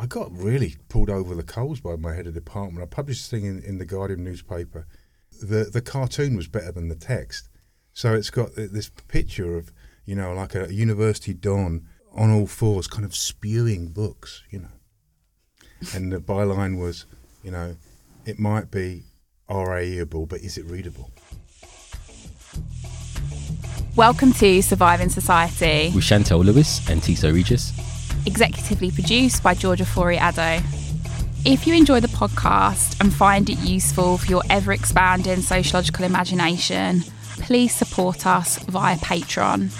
I got really pulled over the coals by my head of department. I published a thing in, in the Guardian newspaper. The the cartoon was better than the text, so it's got this picture of you know like a university don on all fours, kind of spewing books, you know. And the byline was, you know, it might be RAEable, but is it readable? Welcome to Surviving Society, with Chantelle Lewis and Tissot Regis. Executively produced by Georgia Fori Addo. If you enjoy the podcast and find it useful for your ever expanding sociological imagination, please support us via Patreon.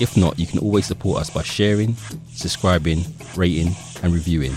If not, you can always support us by sharing, subscribing, rating, and reviewing.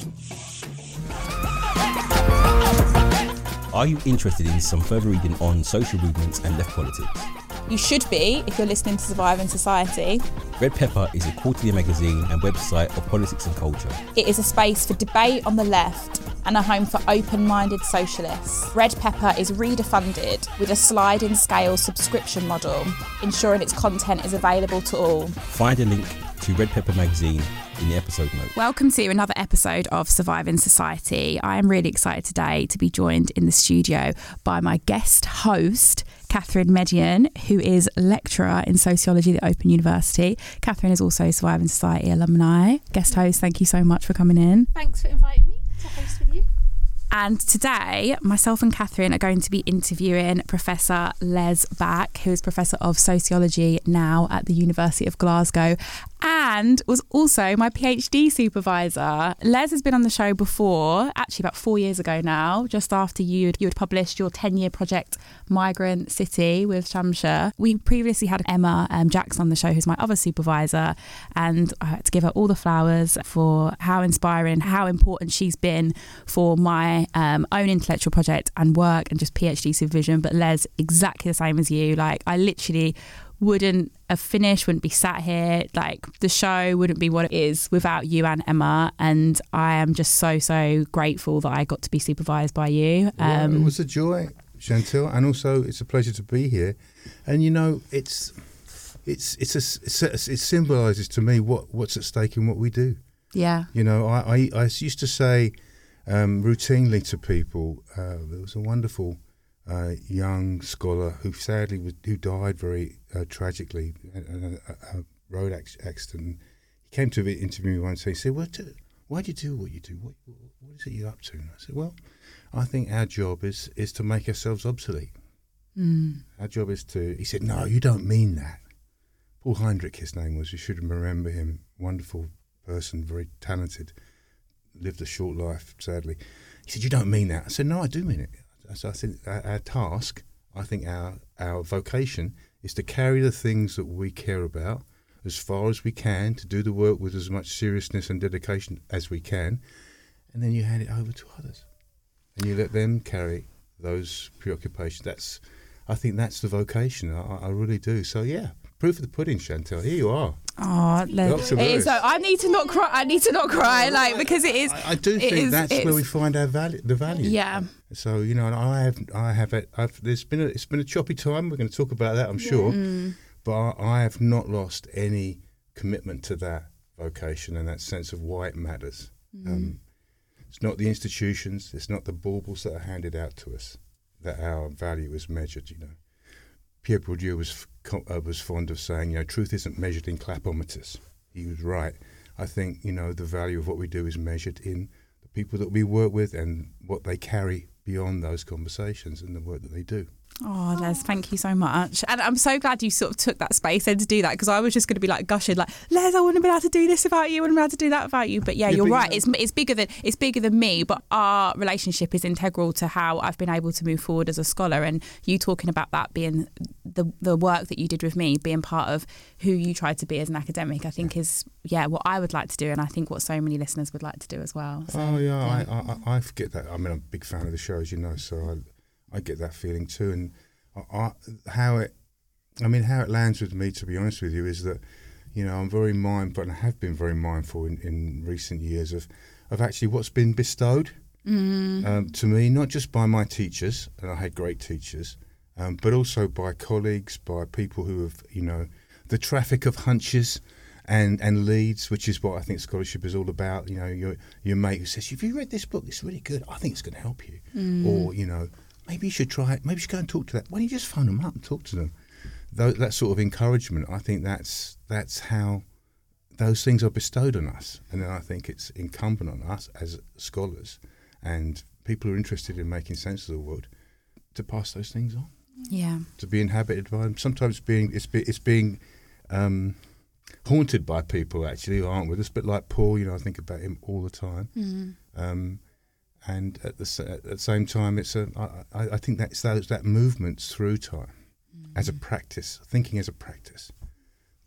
Are you interested in some further reading on social movements and left politics? You should be if you're listening to Surviving Society. Red Pepper is a quarterly magazine and website of politics and culture. It is a space for debate on the left and a home for open minded socialists. Red Pepper is reader funded with a sliding scale subscription model, ensuring its content is available to all. Find a link to Red Pepper magazine in the episode notes. Welcome to another episode of Surviving Society. I am really excited today to be joined in the studio by my guest host, Catherine Medien, who is lecturer in sociology at Open University. Catherine is also Surviving Society alumni. Guest host, thank you so much for coming in. Thanks for inviting me to host with you. And today, myself and Catherine are going to be interviewing Professor Les Back, who is Professor of Sociology now at the University of Glasgow and was also my PhD supervisor. Les has been on the show before, actually about four years ago now, just after you you had published your 10 year project, Migrant City with Shamser. We previously had Emma um, Jackson on the show, who's my other supervisor, and I had to give her all the flowers for how inspiring, how important she's been for my um, own intellectual project and work and just PhD supervision. But Les, exactly the same as you. Like, I literally wouldn't have finished, wouldn't be sat here. Like the show wouldn't be what it is without you and Emma. And I am just so, so grateful that I got to be supervised by you. Yeah, Um, it was a joy, Chantelle, and also it's a pleasure to be here. And you know, it's it's it's a, it's it symbolises to me what what's at stake in what we do. yeah. You know, I I, I used to say um, routinely to people, uh, there was a wonderful uh, young scholar who sadly was, who died very uh, tragically in a, a, a road accident. He came to interview me once. and He said, "What? do- Why do you do what you do? What, what is it you're up to?" And I said, "Well, I think our job is is to make ourselves obsolete. Mm. Our job is to." He said, "No, you don't mean that." Paul Heinrich, his name was. You should remember him. Wonderful person, very talented. Lived a short life, sadly. He said, "You don't mean that." I said, "No, I do mean it." So I think our, task, I think our our vocation, is to carry the things that we care about as far as we can, to do the work with as much seriousness and dedication as we can, and then you hand it over to others, and you let them carry those preoccupations. That's, I think, that's the vocation. I, I really do. So yeah, proof of the pudding, Chantelle. Here you are. Oh, Les. Dr. It is Lewis. so, I need to not cry. I need to not cry, like because it is. I, I do think is- that's where we find our value, the value. Yeah. So you know, I have, I have, it. I've, there's been, a, it's been a choppy time. We're going to talk about that, I'm sure. Mm. But I, I have not lost any commitment to that vocation and that sense of why it matters. Mm. Um, it's not the institutions, it's not the baubles that are handed out to us that our value is measured. You know, Pierre Bourdieu was uh, was fond of saying, you know, truth isn't measured in clapometers. He was right. I think you know the value of what we do is measured in the people that we work with and what they carry beyond those conversations and the work that they do. Oh, Les, thank you so much. And I'm so glad you sort of took that space then to do that because I was just going to be like gushing, like, Les, I wouldn't have been able to do this without you, I wouldn't have been able to do that without you. But yeah, Yeah, you're right. It's it's bigger than it's bigger than me, but our relationship is integral to how I've been able to move forward as a scholar. And you talking about that being the the work that you did with me, being part of who you tried to be as an academic, I think is yeah what I would like to do, and I think what so many listeners would like to do as well. So, Oh yeah, I, I I forget that. I mean, I'm a big fan of the show, as you know, so I I get that feeling too. And I, I, how it, I mean, how it lands with me, to be honest with you, is that you know I'm very mindful, and I have been very mindful in, in recent years of of actually what's been bestowed um, to me, not just by my teachers, and I had great teachers, um, but also by colleagues, by people who have, you know, the traffic of hunches and and leads, which is what I think scholarship is all about. You know, your your mate who says, "Have you read this book? It's really good. I think it's going to help you." Or you know, maybe you should try it. Maybe you should go and talk to that. Why don't you just phone them up and talk to them? That sort of encouragement, I think that's that's how those things are bestowed on us, and then I think it's incumbent on us as scholars and people who are interested in making sense of the world to pass those things on Yeah. to be inhabited by them. Sometimes being it's be, it's being um, haunted by people actually who aren't with us. But like Paul, you know, I think about him all the time. Um, and at the at the same time, it's a I, I think that's those that movement through time as a mm. practice, thinking as a practice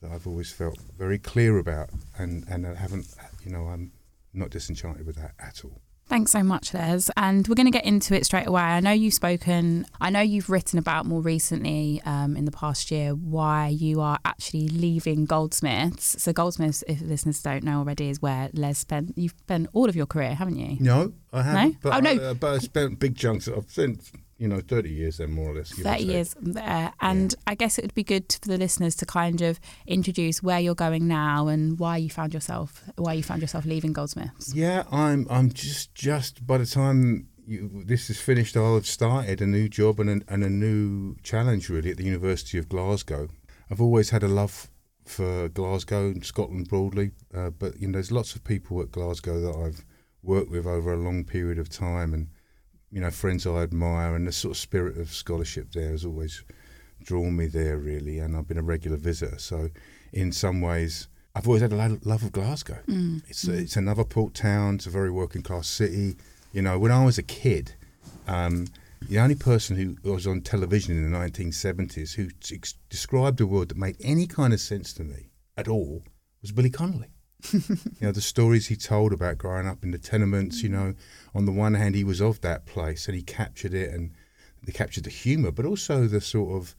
that I've always felt very clear about, and and I haven't, you know, I'm not disenchanted with that at all. Thanks so much, Les. And we're going to get into it straight away. I know you've spoken, I know you've written about more recently um, in the past year why you are actually leaving Goldsmiths. So, Goldsmiths, if listeners don't know already, is where Les spent, you've spent all of your career, haven't you? No, I haven't. No? But Oh, no. I, uh, but I spent big chunks. I've spent you know thirty years then, more or less. give 30 years there. And I guess it would be good for the listeners to kind of introduce where you're going now and why you found yourself, why you found yourself leaving Goldsmiths. Yeah, I'm. I'm just just by the time you, this is finished, I'll have started a new job and a, and a new challenge really at the University of Glasgow. I've always had a love for Glasgow and Scotland broadly, uh, but you know, there's lots of people at Glasgow that I've worked with over a long period of time, and you know, friends I admire, and the sort of spirit of scholarship there has always drawn me there really, and I've been a regular visitor. So, in some ways. I've always had a love of Glasgow. Mm. It's a, it's another port town. It's a very working class city. You know, when I was a kid, um, the only person who was on television in the 1970s who ex- described a world that made any kind of sense to me at all was Billy Connolly. you know, the stories he told about growing up in the tenements, you mm. know, on the one hand, he was of that place and he captured it and they captured the humour, but also the sort of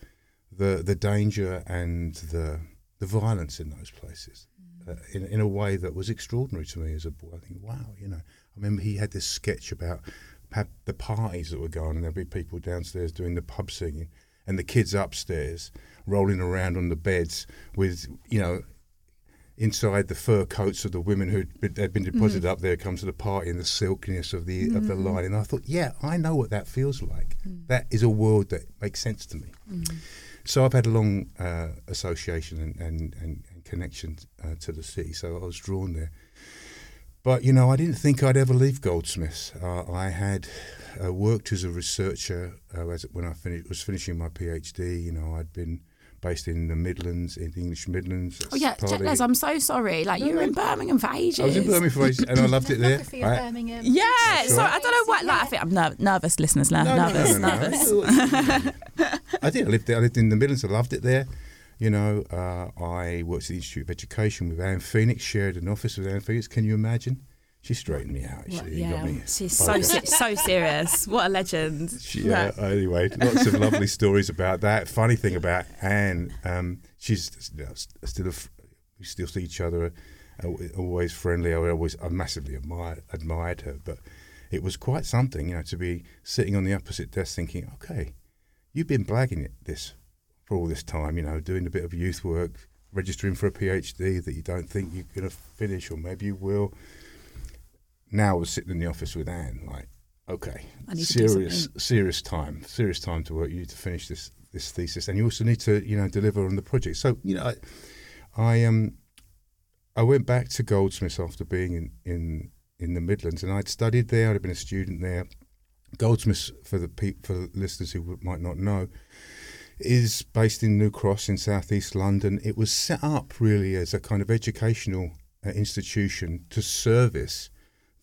the the danger and the the violence in those places uh, in, in a way that was extraordinary to me as a boy. I think, wow, you know, I remember he had this sketch about the parties that were going, and there'd be people downstairs doing the pub singing, and the kids upstairs rolling around on the beds with, you know, inside the fur coats of the women who had been deposited up there come to the party and the silkiness of the of the line. And I thought, yeah, I know what that feels like. That is a world that makes sense to me. So I've had a long uh, association and, and, and, and connection uh, to the city, so I was drawn there. But you know, I didn't think I'd ever leave Goldsmiths. Uh, I had uh, worked as a researcher uh, as when I fini- was finishing my PhD. You know, I'd been based in the Midlands, in the English Midlands. Oh yeah, partly- Les, I'm so sorry. Like you were in Birmingham for ages. I was in Birmingham for ages, and I loved it there. Geography of I- Birmingham. Yeah, That's so. I don't know what. Like, I think I'm ner- nervous, listeners. Ner- No, no, nervous, no, no, no. nervous. I did. I lived there. I lived in the Midlands. I loved it there. You know, uh, I worked at the Institute of Education with Anne Phoenix. Shared an office with Anne Phoenix. Can you imagine? She straightened me out. What- Actually, got yeah, me. she's so so serious. What a legend. She, yeah. Anyway, lots of lovely stories about that. Funny thing about Anne, um, she's you know, still a we still see each other, uh, always friendly. I always I massively admired admired her, but it was quite something, you know, to be sitting on the opposite desk, thinking, okay, you've been blagging it this for all this time, you know, doing a bit of youth work, registering for a PhD that you don't think you're going to finish, or maybe you will. Now I was sitting in the office with Anne, like, okay, I need to do serious, serious time, serious time to work. You need to finish this this thesis, and you also need to, you know, deliver on the project. So, you know, I, I um, I went back to Goldsmiths after being in in in the Midlands, and I'd studied there. I'd been a student there. Goldsmiths, for the pe- for the listeners who might not know, is based in New Cross in southeast London. It was set up really as a kind of educational uh, institution to service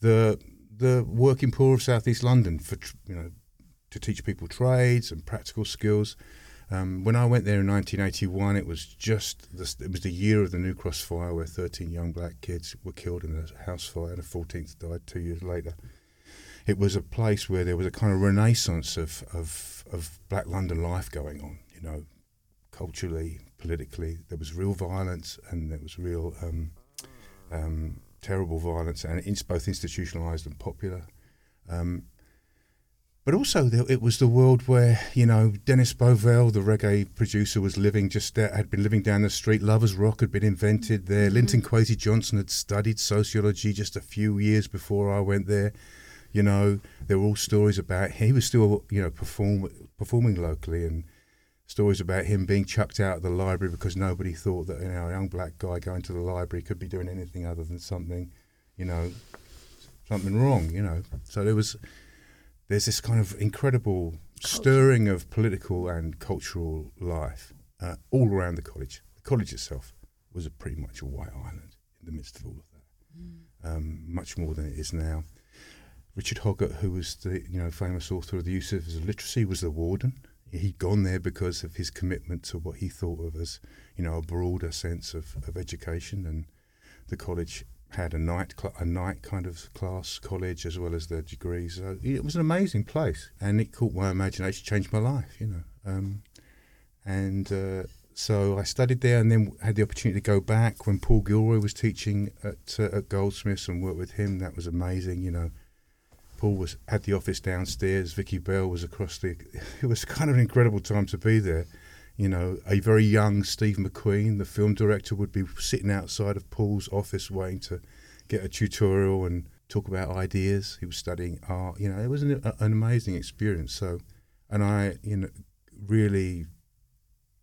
the the working poor of southeast London for you know to teach people trades and practical skills. Um, when I went there in 1981, it was just the, it was the year of the New Cross fire, where 13 young black kids were killed in a house fire, and a 14th died two years later. It was a place where there was a kind of renaissance of of, of black London life going on. You know, culturally, politically, there was real violence, and there was real um, um, terrible violence, and it's both institutionalized and popular. Um, but also the, it was the world where you know Dennis Bovell, the reggae producer, was living just there, had been living down the street. Lovers Rock had been invented there. Mm-hmm. Linton Kwesi Johnson had studied sociology just a few years before I went there. You know, there were all stories about he was still you know perform performing locally and stories about him being chucked out of the library because nobody thought that you know a young black guy going to the library could be doing anything other than something, you know, something wrong. You know, so there was there's this kind of incredible stirring of political and cultural life uh, all around the college. The college itself was a pretty much a white island in the midst of all of that, um, much more than it is now. Richard Hoggart, who was the you know famous author of the Use of Literacy, was the warden. He'd gone there because of his commitment to what he thought of as you know a broader sense of, of education, and the college had a night cl- a night kind of class college as well as the degrees. So it was an amazing place, and it caught my imagination, changed my life, you know. Um, and uh, so I studied there, and then had the opportunity to go back when Paul Gilroy was teaching at uh, at Goldsmiths and work with him. That was amazing, you know. Paul was had the office downstairs. Vikki Bell was across the. It was kind of an incredible time to be there. You know, a very young Steve McQueen, the film director, would be sitting outside of Paul's office waiting to get a tutorial and talk about ideas. He was studying art. You know, it was an, an amazing experience. So, and I, you know, really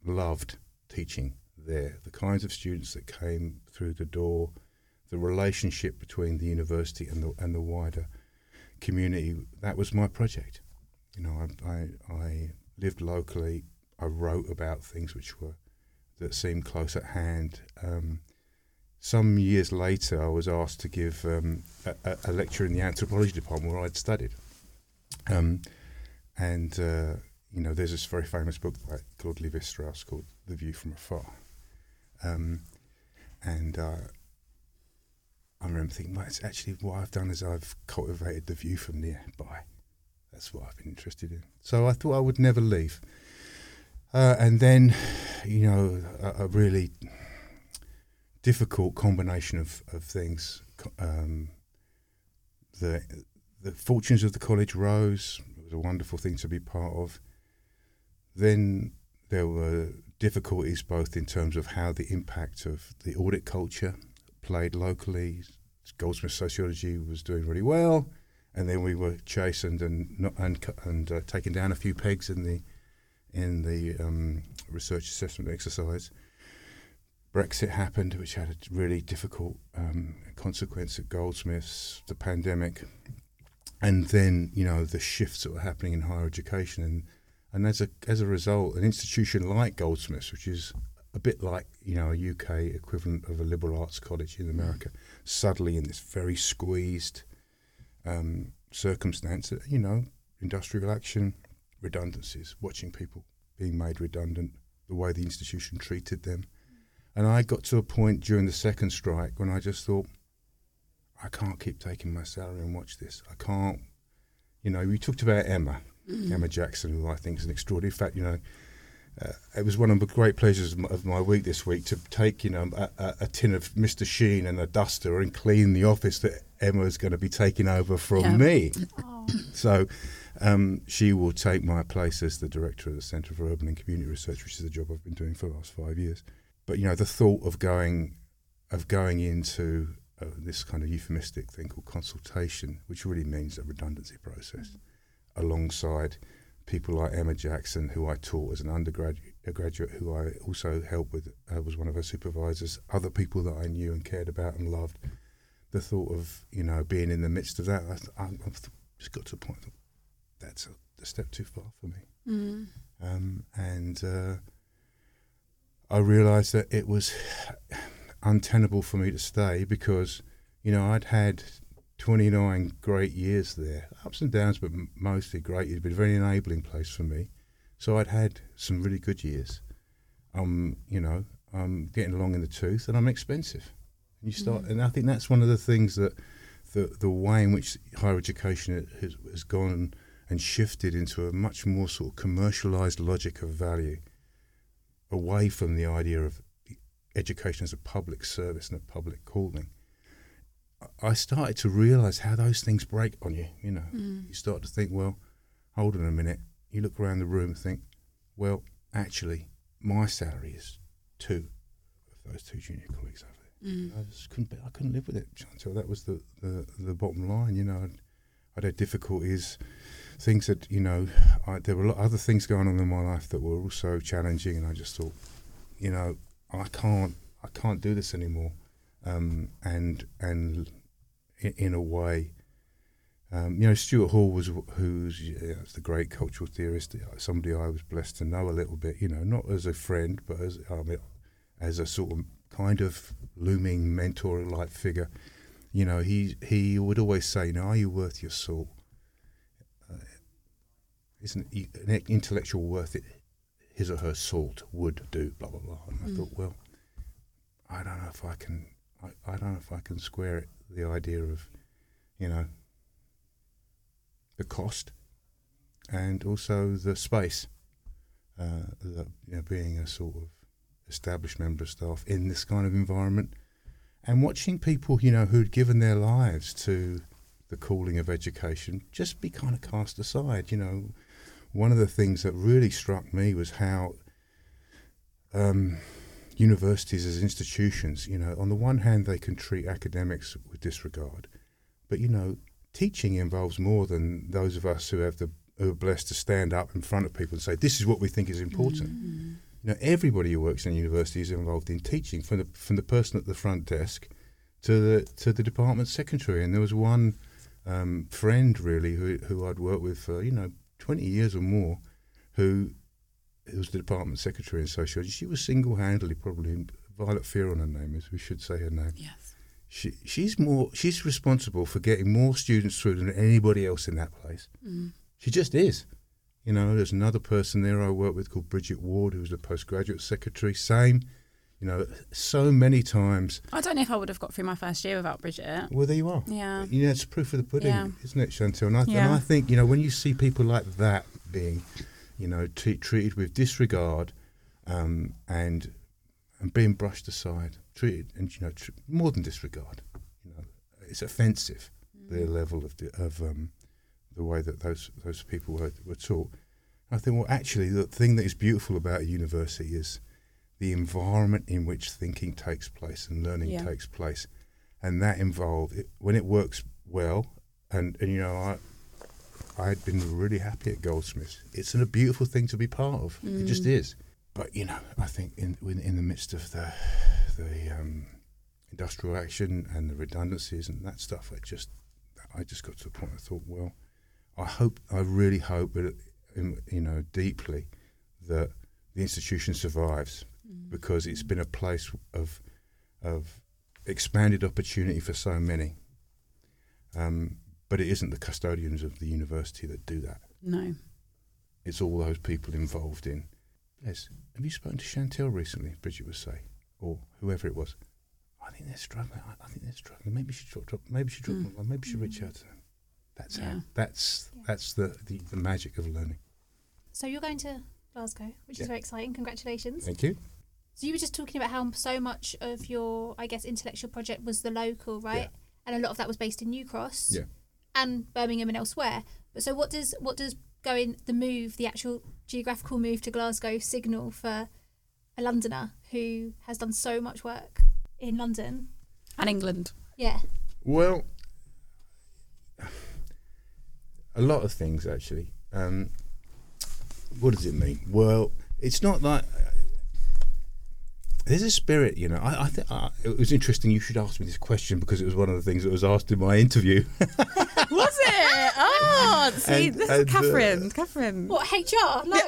loved teaching there. The kinds of students that came through the door, the relationship between the university and the and the wider community. That was my project. You know, I I, I lived locally. I wrote about things which were that seemed close at hand. Um, some years later, I was asked to give um, a, a, lecture in the anthropology department where I'd studied. Um, and, uh, you know, there's this very famous book by Claude Lévi-Strauss called The View from Afar. Um, and uh, I remember thinking, well, it's actually what I've done is I've cultivated the view from nearby. That's what I've been interested in. So I thought I would never leave. Uh, and then, you know, a, a, really difficult combination of, of things. Um, the the fortunes of the college rose. It was a wonderful thing to be part of. Then there were difficulties both in terms of how the impact of the audit culture played locally. Goldsmith sociology was doing really well, and then we were chastened and and and uh, taken down a few pegs in the in the um, research assessment exercise. Brexit happened, which had a really difficult um, consequence at Goldsmiths, the pandemic, and then you know the shifts that were happening in higher education, and and as a as a result, an institution like Goldsmiths, which is a bit like you know a UK equivalent of a liberal arts college in America, suddenly in this very squeezed um, circumstance, you know, industrial action, redundancies, watching people being made redundant, the way the institution treated them. And I got to a point during the second strike when I just thought, I can't keep taking my salary and watch this. I can't, you know, we talked about Emma, mm. Emma Jackson, who I think is an extraordinary. In fact, you know, uh, it was one of the great pleasures of my, of my week this week to take, you know, a, a, tin of Mr. Sheen and a duster and clean the office that Emma is going to be taking over from yeah. me. Oh. So um, she will take my place as the director of the Centre for Urban and Community Research, which is a job I've been doing for the last five years. But you know, the thought of going of going into uh, this kind of euphemistic thing called consultation, which really means a redundancy process, mm-hmm. alongside people like Emma Jackson, who I taught as an undergraduate, graduate who I also helped with, uh, was one of her supervisors, other people that I knew and cared about and loved. The thought of you know being in the midst of that, I, I've just got to a point that that's a, a step too far for me, mm. um, and. Uh, I realised that it was untenable for me to stay because, you know, I'd had 29 great years there, ups and downs, but mostly great years. It'd been a very enabling place for me. So I'd had some really good years. Um, you know, I'm getting along in the tooth, and I'm expensive. And you start, mm and I think that's one of the things that the the way in which higher education has, has gone and shifted into a much more sort of commercialized logic of value away from the idea of education as a public service and a public calling, I started to realize how those things break on you. You know, mm. you start to think, well, hold on a minute. You look around the room and think, well, actually, my salary is two of those two junior colleagues over there. Mm. I just couldn't. Be, I couldn't live with it. So That was the, the, the bottom line. You know, I'd, I'd had difficulties, things that you know. I, there were a lot of other things going on in my life that were also challenging, and I just thought, you know, I can't. I can't do this anymore. Um, and and in, a way, um, you know, Stuart Hall was who's yeah, the great cultural theorist, uh, somebody I was blessed to know a little bit. You know, not as a friend, but as I mean, as a sort of kind of looming mentor-like figure. You know, he he would always say, "You know, are you worth your salt? Uh, isn't an intellectual worth it? His or her salt would do." Blah blah blah. And I Mm. thought, well, I don't know if I can. I, I don't know if I can square it. The idea of, you know, the cost, and also the space. Uh, you know, being a sort of established member of staff in this kind of environment, and watching people, you know, who'd given their lives to the calling of education, just be kind of cast aside. You know, one of the things that really struck me was how um, universities as institutions, you know, on the one hand, they can treat academics with disregard, but you know, teaching involves more than those of us who have the who are blessed to stand up in front of people and say, "This is what we think is important." Mm. You know, everybody who works in a university is involved in teaching, from the from the person at the front desk to the to the department secretary. And there was one um, friend really who who I'd worked with for you know twenty years or more, who who was the department secretary in sociology. She was single handedly probably Violet Fearon her name is. We should say her name. Yes. She she's more she's responsible for getting more students through than anybody else in that place. Mm. She just is. You know, there's another person there I work with called Bridget Ward, who's the postgraduate secretary. Same. You know, so many times. I don't know if I would have got through my first year without Bridget. Well, there you are. Yeah. You know, it's proof of the pudding, Yeah. isn't it, Chantelle? And I, Yeah. and I think, you know, when you see people like that being, you know, t- treated with disregard um, and and being brushed aside, treated, and, you know, tr- more than disregard, you know, it's offensive, the level of, the, of um, the way that those, those people were, were taught. I think, well, actually, the thing that is beautiful about a university is the environment in which thinking takes place and learning Yeah. takes place, and that involved it, when it works well. And, and you know, I I had been really happy at Goldsmiths. It's a beautiful thing to be part of. It just is. But you know, I think in in, the midst of the the um, industrial action and the redundancies and that stuff, I just I just got to the point. I thought, well, I hope, I really hope that, you know, deeply that the institution survives because it's been a place of of expanded opportunity for so many. Um, but it isn't the custodians of the university that do that. No. It's all those people involved in. Les, have you spoken to Chantelle recently? Bridget was say, or whoever it was. I think they're struggling. I, I think they're struggling. Maybe she should drop. Maybe she drop. Mm. them, Maybe she should reach out to them. That's Yeah. how. That's Yeah. that's the, the the magic of learning. So you're going to Glasgow, which Yeah. is very exciting. Congratulations. Thank you. So you were just talking about how so much of your, I guess, intellectual project was the local, right? And a lot of that was based in New Cross. Yeah. And Birmingham and elsewhere. But so what does what does going the move, the actual geographical move to Glasgow signal for a Londoner who has done so much work in London? And England. Yeah. Well, a lot of things actually. Um, what does it mean? Well, it's not like there's a spirit, you know. I, I think uh, it was interesting. You should ask me this question because it was one of the things that was asked in my interview. Was it? Oh, see, And- this and, is uh, Catherine. Catherine. What HR? No.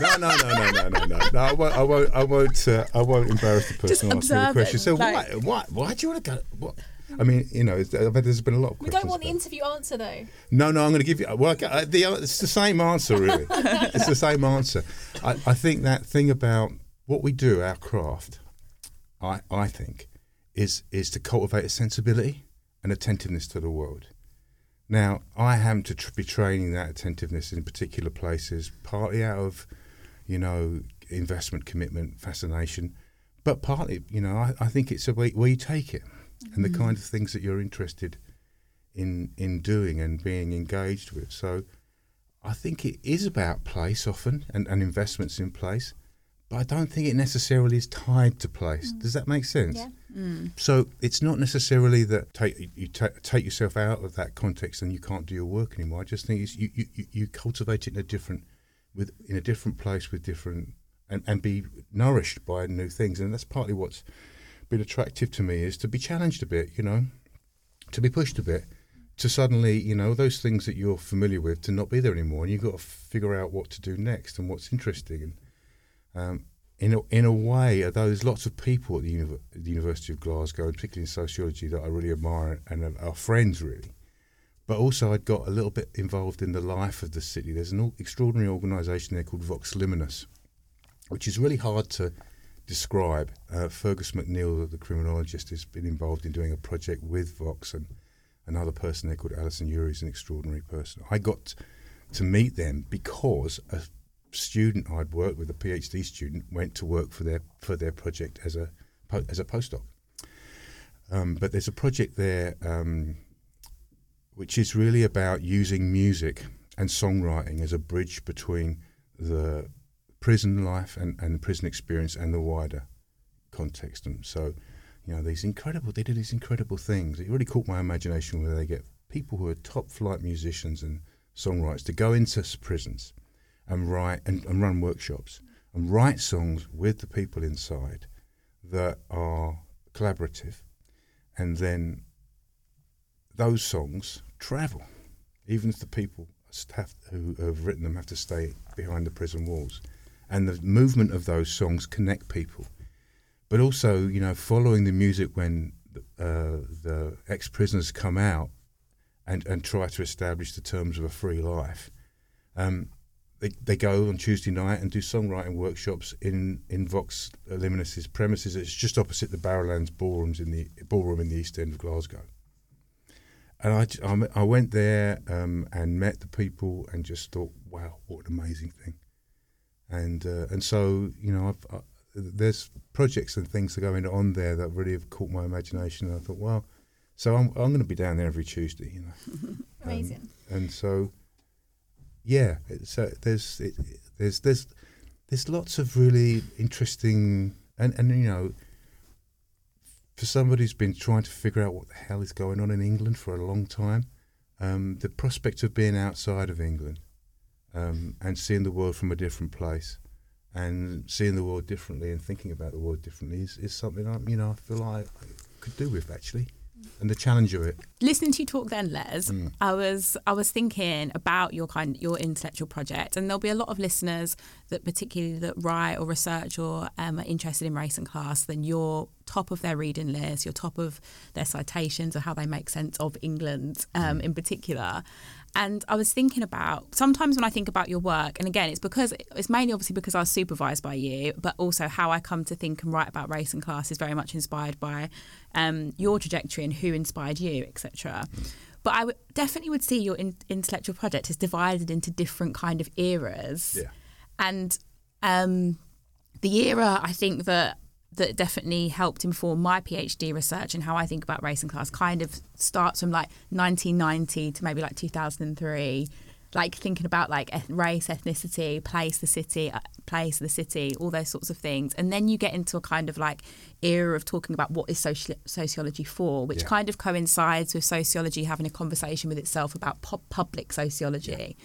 no, no, no, no, no, no, no. no I won't. I won't. I won't, uh, I won't embarrass the person Just asking me the question. So observing, why? Why? Why do you want to go? What? I mean, you know, it's, I bet there's been a lot of we don't want the interview answer though. No, no, I'm going to give you. Well, I- uh, the, it's the same answer, really. it's the same answer. I, I think that thing about what we do, our craft, I, I think, is is to cultivate a sensibility and attentiveness to the world. Now, I happen to tr- be training that attentiveness in particular places, partly out of, you know, investment commitment, fascination, but partly, you know, I, I think it's a way where you take it and the mm-hmm. kind of things that you're interested in in doing and being engaged with. So I think it is about place often and, and investments in place, but I don't think it necessarily is tied to place. Mm. Does that make sense? Yeah. Mm. So it's not necessarily that take you ta take yourself out of that context and you can't do your work anymore. I just think it's you, you, you- you cultivate it in a different with in a different place with different and, and be nourished by new things. And that's partly what's been attractive to me is to be challenged a bit, you know, to be pushed a bit, to suddenly, you know, those things that you're familiar with to not be there anymore, and you've got to figure out what to do next and what's interesting. And um, in a, in a way, although there's lots of people at the, Univ- the University of Glasgow, particularly in sociology, that I really admire and are, friends really. But also, I'd got a little bit involved in the life of the city. There's an extraordinary organisation there called Vox Liminis, which is really hard to describe. Uh, Fergus McNeill, the criminologist, has been involved in doing a project with Vox, and another person there called Alison Urie is an extraordinary person. I got to meet them because a student I'd worked with, a PhD student, went to work for their for their project as a as a postdoc. Um, but there's a project there um, which is really about using music and songwriting as a bridge between the prison life and, and the prison experience and the wider context. And so, you know, these incredible, they do these incredible things. It really caught my imagination where they get people who are top flight musicians and songwriters to go into prisons and write and, and run workshops and write songs with the people inside that are collaborative. And then those songs travel, even if the people have, who have written them have to stay behind the prison walls. And the movement of those songs connect people. But also, you know, following the music when uh, the ex prisoners come out and, and try to establish the terms of a free life. Um, they, they go on Tuesday night and do songwriting workshops in, in Vox Liminis's premises. It's just opposite the Barrowlands ballrooms in the ballroom in the East End of Glasgow. And I I went there um, and met the people and just thought, wow, what an amazing thing. And uh, and so you know, I've, I, there's projects and things that are going on there that really have caught my imagination. And I thought, well, so I'm I'm going to be down there every Tuesday, you know. Amazing. and so yeah uh, there's it, there's there's there's lots of really interesting and and you know for somebody who's been trying to figure out what the hell is going on in England for a long time um, the prospect of being outside of England um, and seeing the world from a different place and seeing the world differently and thinking about the world differently is, is something I you know I feel like I could do with actually and the challenge of it. Listening to you talk then les Mm. i was i was thinking about your kind your intellectual project and there'll be a lot of listeners that particularly that write or research or um, are interested in race and class then you're top of their reading list you're top of their citations or how they make sense of england um, in particular and I was thinking about sometimes when I think about your work, and again, it's because it's mainly obviously because I was supervised by you, but also how I come to think and write about race and class is very much inspired by um, your trajectory and who inspired you, etc. But I definitely would see your in, intellectual project is divided into different kind of eras, Yeah. and um, the era I think that that definitely helped inform my PhD research and how I think about race and class kind of starts from like 1990 to maybe like 2003 like thinking about like race ethnicity place the city uh, place of the city all those sorts of things. And then you get into a kind of like era of talking about what is social- sociology for which Yeah. kind of coincides with sociology having a conversation with itself about pu- public sociology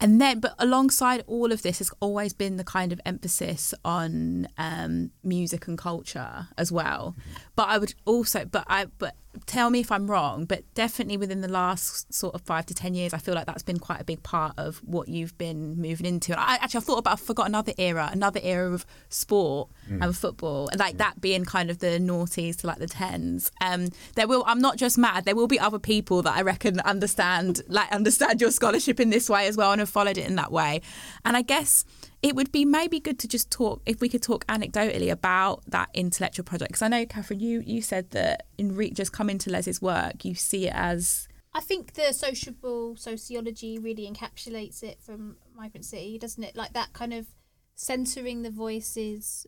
and then, but alongside all of this has always been the kind of emphasis on um, music and culture as well. But I would also, but I, but tell me if I'm wrong, but definitely within the last sort of five to ten years, I feel like that's been quite a big part of what you've been moving into. And I actually I thought about, I forgot another era, another era of sport and football, and like that being kind of the noughties to like the tens. Um, there will, I'm not just mad. There will be other people that I reckon understand, like understand your scholarship in this way as well, and have followed it in that way. And I guess it would be maybe good to just talk if we could talk anecdotally about that intellectual project because I know Catherine you you said that in re- just coming to Les's work you see it as I think the sociable sociology really encapsulates it from Migrant City, doesn't it? Like that kind of centering the voices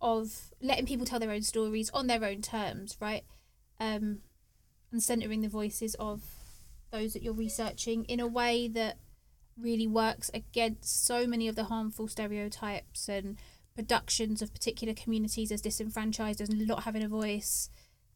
of letting people tell their own stories on their own terms, right? Um, and centering the voices of those that you're researching in a way that really works against so many of the harmful stereotypes and productions of particular communities as disenfranchised, as not having a voice,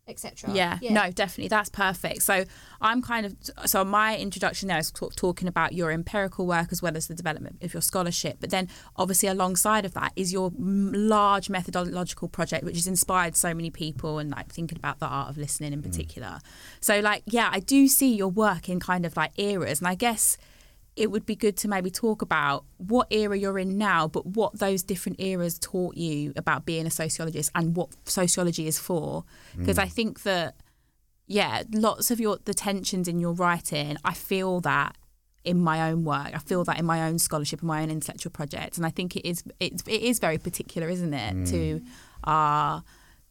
etc. Yeah, no, definitely. That's perfect. So I'm kind of so my introduction there is talk, talking about your empirical work as well as the development of your scholarship. But then obviously alongside of that is your m- large methodological project, which has inspired so many people and like thinking about the art of listening in mm. particular. So like yeah, I do see your work in kind of like eras, and I guess it would be good to maybe talk about what era you're in now, but what those different eras taught you about being a sociologist and what sociology is for. Hmm. Because I think that, yeah, lots of your the tensions in your writing, I feel that in my own work. I feel that in my own scholarship and my own intellectual projects, and I think it is it, it is very particular, isn't it, to hmm. our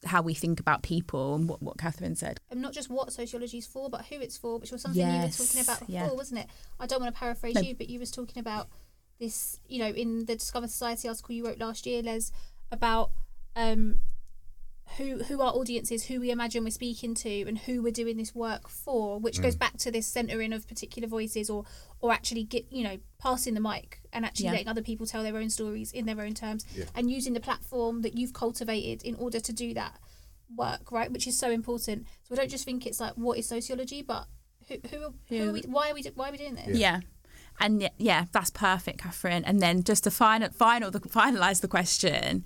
how we think about people and what, what Catherine said. and not just what sociology is for, but who it's for, which was something you were talking about before, yeah. wasn't it? I don't want to paraphrase No. you, but you was talking about this, you know, in the Discover Society article you wrote last year, Les, about um, who who our audience is, who we imagine we're speaking to, and who we're doing this work for, which Mm. goes back to this centering of particular voices, or or actually get you know passing the mic and actually Yeah. letting other people tell their own stories in their own terms, Yeah. and using the platform that you've cultivated in order to do that work, right? Which is so important. So I don't just think it's like what is sociology, but who who, who are we? Why are we? Why are we doing this? Yeah. And y- yeah, that's perfect, Catherine. And then just to final, final, the, finalize the question,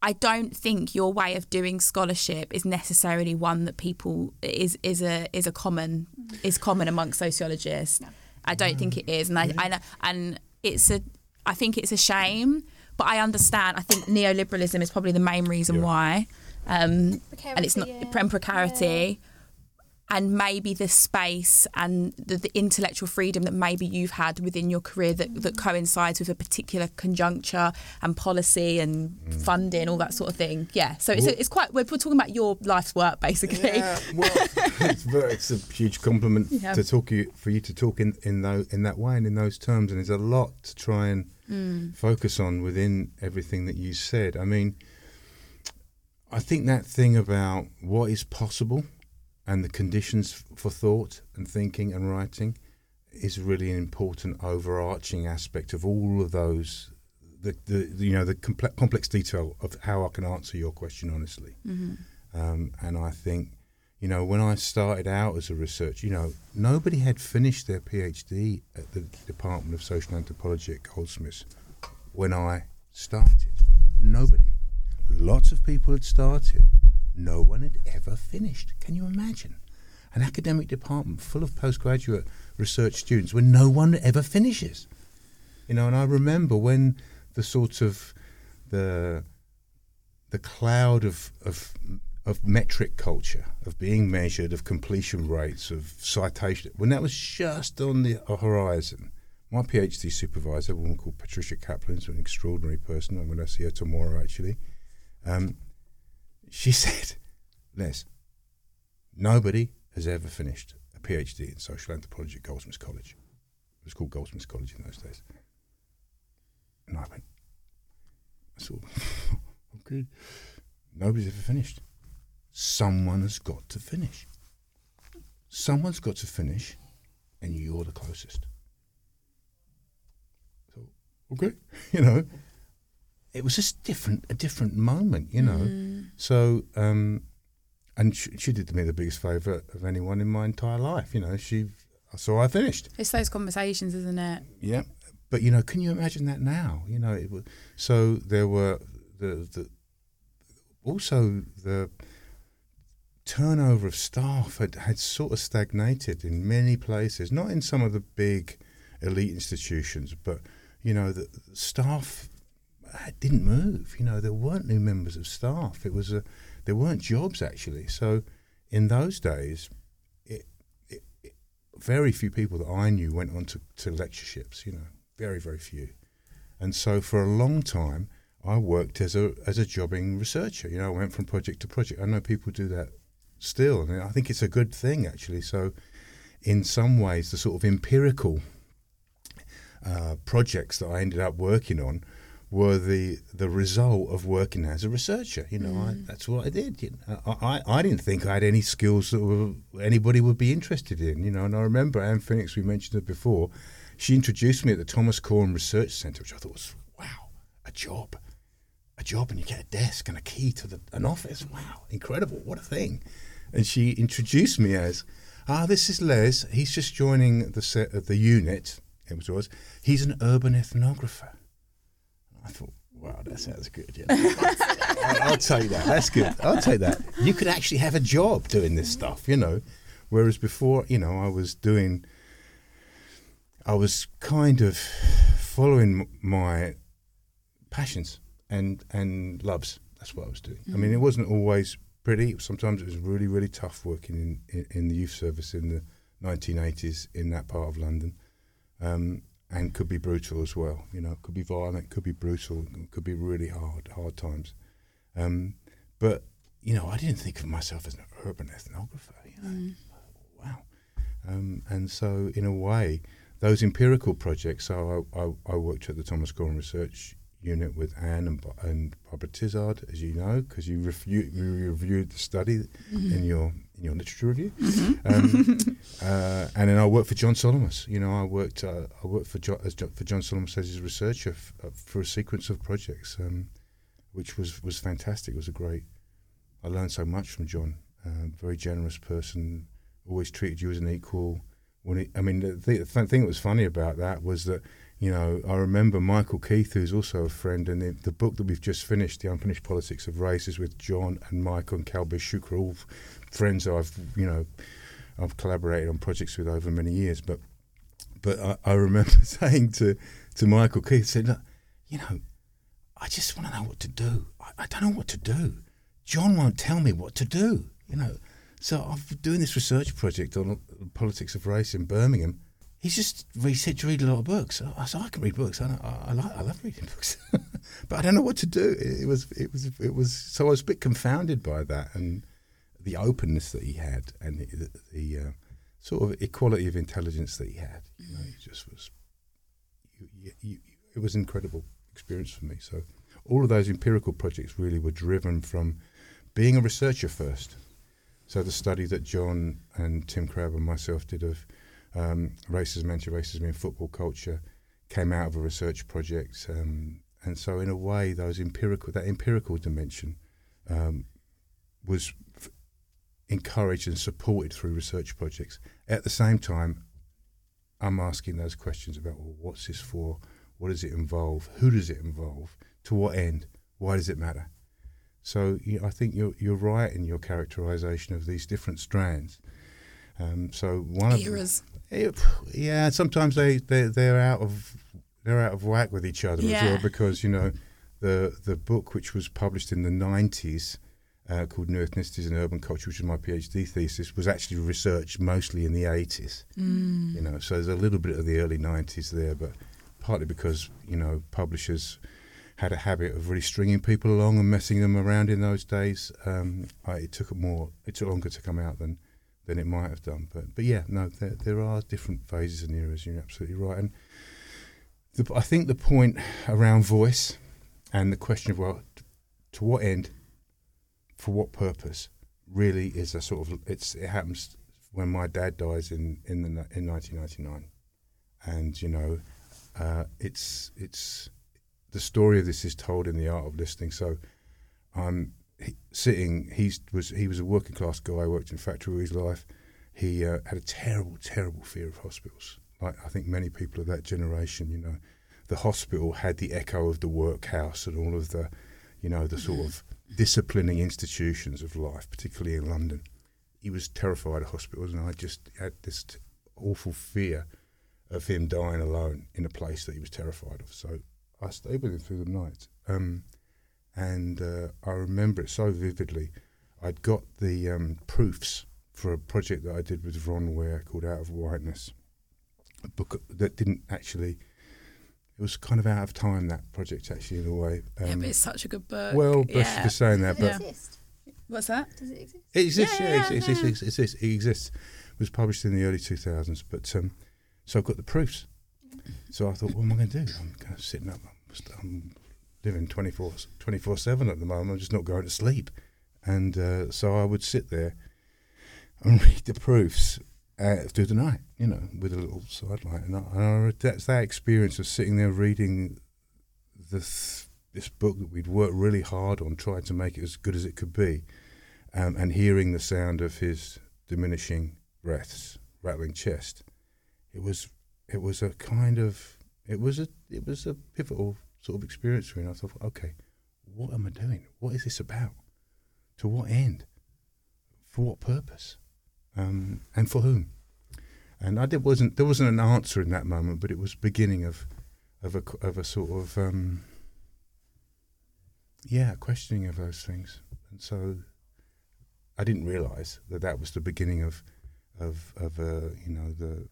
I don't think your way of doing scholarship is necessarily one that people is is a is a common is common amongst sociologists. I don't think it is, and I, I know, and it's a I think it's a shame, but I understand. I think neoliberalism is probably the main reason Yeah. why, um, and it's not Precarity, yeah. And maybe the space and the, the intellectual freedom that maybe you've had within your career that, that coincides with a particular conjuncture and policy and funding, all that sort of thing. Yeah. So it's, Well- it's quite, we're, we're talking about your life's work basically. Yeah, well, it's, very, it's a huge compliment Yeah. to talk you for you to talk in in, tho, in that way and in those terms, and there's a lot to try and Mm. focus on within everything that you said. I mean, I think that thing about what is possible and the conditions for thought and thinking and writing is really an important overarching aspect of all of those. The, the you know the comple- complex detail of how I can answer your question honestly. Um, and I think, you know, when I started out as a researcher, you know, nobody had finished their PhD at the Department of Social Anthropology at Goldsmiths when I started. Nobody. Lots of people had started. No one had ever finished. Can you imagine? An academic department full of postgraduate research students where no one ever finishes. You know, and I remember when the sort of the the cloud of, of of metric culture, of being measured, of completion rates, of citation, when that was just on the horizon, my PhD supervisor, a woman called Patricia Caplan, is an extraordinary person. I'm going to see her tomorrow, actually. Um, she said, Les, nobody has ever finished a PhD in social anthropology at Goldsmiths College. It was called Goldsmiths College in those days. And I went, I thought, okay, nobody's ever finished. Someone has got to finish. Someone's got to finish, and you're the closest. So, okay, you know, it was just different, a different moment, you know. So, um, and she, she did me the biggest favour of anyone in my entire life, you know. She, so I finished. It's those conversations, isn't it? Yeah, but you know, can you imagine that now? You know, it was, so there were the the also the turnover of staff had, had sort of stagnated in many places, not in some of the big elite institutions, but you know, the, staff didn't move. You know, there weren't new members of staff. It was a there weren't jobs actually. So in those days, it, it, it very few people that I knew went on to, to lectureships. You know, very very few. And so for a long time, I worked as a as a jobbing researcher. You know, I went from project to project. I know people do that still, and I think it's a good thing actually. So, in some ways, the sort of empirical uh, projects that I ended up working on were the the result of working as a researcher. You know, I, that's what I did. You know, I, I I didn't think I had any skills that were, anybody would be interested in. You know, and I remember Anne Phoenix. We mentioned it before. she introduced me at the Thomas Coram Research Centre, which I thought was wow, a job, a job, and you get a desk and a key to the, an office. Wow, incredible! What a thing! And she introduced me as, ah, this is Les. He's just joining the set of the unit. It was. He's an urban ethnographer. I thought, wow, that sounds good. Yeah. I'll, I'll take that. That's good. I'll take that. You could actually have a job doing this stuff, you know. Whereas before, you know, I was doing, I was kind of following my passions and and loves. That's what I was doing. I mean, it wasn't always pretty. Sometimes it was really, really tough working in, in, in the youth service in the 1980s in that part of London. Um, and could be brutal as well. You know, could be violent, could be brutal, could be really hard, hard times. Um, but you know, I didn't think of myself as an urban ethnographer. You know, wow. Um, and so, in a way, those empirical projects. So I, I, I worked at the Thomas Coram Research Unit with Anne and, and Barbara Tizard, as you know, because you, refu- you reviewed the study in your in your literature review. Um, uh, and then I worked for John Solomos. You know, I worked uh, I worked for John, as Jo- for John Solomos as his researcher f- uh, for a sequence of projects, um, which was was fantastic. It was a great. I learned so much from John. Uh, very generous person, always treated you as an equal. When he, I mean, the, the th- thing that was funny about that was that you know I remember Michael Keith, who's also a friend, and the, the book that we've just finished, The Unfinished Politics of Race, is with John and Michael and Kalbir Shukra, all friends that I've you know I've collaborated on projects with over many years. But but I, I remember saying to to Michael Keith, said, look, you know, I just want to know what to do. I, I don't know what to do. John won't tell me what to do. You know, so I'm doing this research project on uh, politics of race in Birmingham. He's just he said to read a lot of books. I said I can read books. I, I, I like I love reading books, but I don't know what to do. It, it was it was it was so I was a bit confounded by that and the openness that he had and the, the, uh, sort of equality of intelligence that he had. You know, he just was. You, you, it was an incredible experience for me. So all of those empirical projects really were driven from being a researcher first. So the study that John and Tim Crabbe and myself did of um, racism, anti-racism in football culture came out of a research project, um, and so in a way, those empirical that empirical dimension um, was encouraged and supported through research projects. At the same time, I'm asking those questions about well, what's this for? What does it involve? Who does it involve? To what end? Why does it matter? So you I think you're you're right in your characterization of these different strands. Um, so one of Eras. it, yeah, sometimes they they they're out of they're out of whack with each other as Yeah. well because you know the the book which was published in the nineties uh, called New Ethnicities and Urban Culture, which is my PhD thesis, was actually researched mostly in the eighties. Mm. You know, so there's a little bit of the early nineties there, but partly because you know publishers had a habit of really stringing people along and messing them around in those days. Um, I, it took more, it took longer to come out than than it might have done. But but yeah, no, there there are different phases and eras. You're absolutely right. And the, I think the point around voice and the question of well, to what end, for what purpose, really is a sort of it's it happens when my dad dies in in the in 1999, and you know, uh, it's it's the story of this is told in the art of listening. So I'm he, sitting. He's was he was a working class guy. Worked in factory all his life. He uh, had a terrible, terrible fear of hospitals. Like I think many people of that generation, you know, the hospital had the echo of the workhouse and all of the, you know, the sort of disciplining institutions of life, particularly in London. He was terrified of hospitals, and I just had this t- awful fear of him dying alone in a place that he was terrified of. So I stayed with him through the night. Um, and uh, I remember it so vividly. I'd got the um, proofs for a project that I did with Vron Ware called Out of Whiteness, a book that didn't actually. It was kind of out of time that project actually in a way. yeah, Um, but it's such a good book. well, bless you yeah. for saying that, Does but it exist? What's that? Does it exist? it exists. Yeah, Yeah, yeah, it, exists, yeah. it exists. It exists. It was published in the early two thousands, but um, so I've got the proofs. So I thought, what am I going to do? I'm kind of sitting up. I'm, st- I'm living 24 7 at the moment. I'm just not going to sleep. And uh, so I would sit there and read the proofs uh, through the night, you know, with a little sidelight. And, I, and I, that's that experience of sitting there reading this this book that we'd worked really hard on, trying to make it as good as it could be, um, and hearing the sound of his diminishing breaths, rattling chest. It was it was a kind of it was a it was a pivotal sort of experience for me. And I thought, okay, what am I doing? What is this about? To what end? For what purpose? Um, and for whom? And I did, wasn't there wasn't an answer in that moment, but it was beginning of of a of a sort of um, yeah questioning of those things. And so I didn't realise that that was the beginning of of of uh, you know the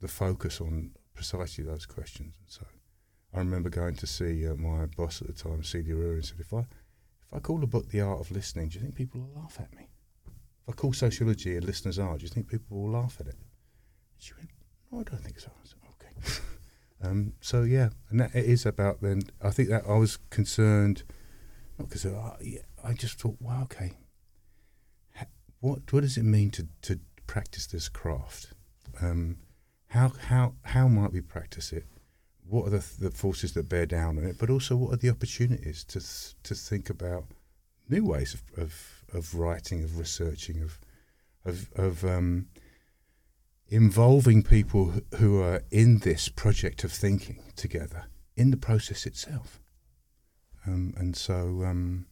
the focus on precisely those questions. And so I remember going to see uh, my boss at the time, C.D. Royer, and said, if I if I call the book The Art of Listening, do you think people will laugh at me? I call sociology and listener's are, do you think people will laugh at it? She went, no, I don't think so. I said, okay. um, so yeah, and that, it is about then. I think that I was concerned, not because uh, yeah, I just thought, wow, okay. Ha- what what does it mean to to practice this craft? Um, how how how might we practice it? What are the, the forces that bear down on it? But also, what are the opportunities to to think about new ways of, of of writing, of researching, of of of um, involving people who- are in this project of thinking together in the process itself. Um, and so, um,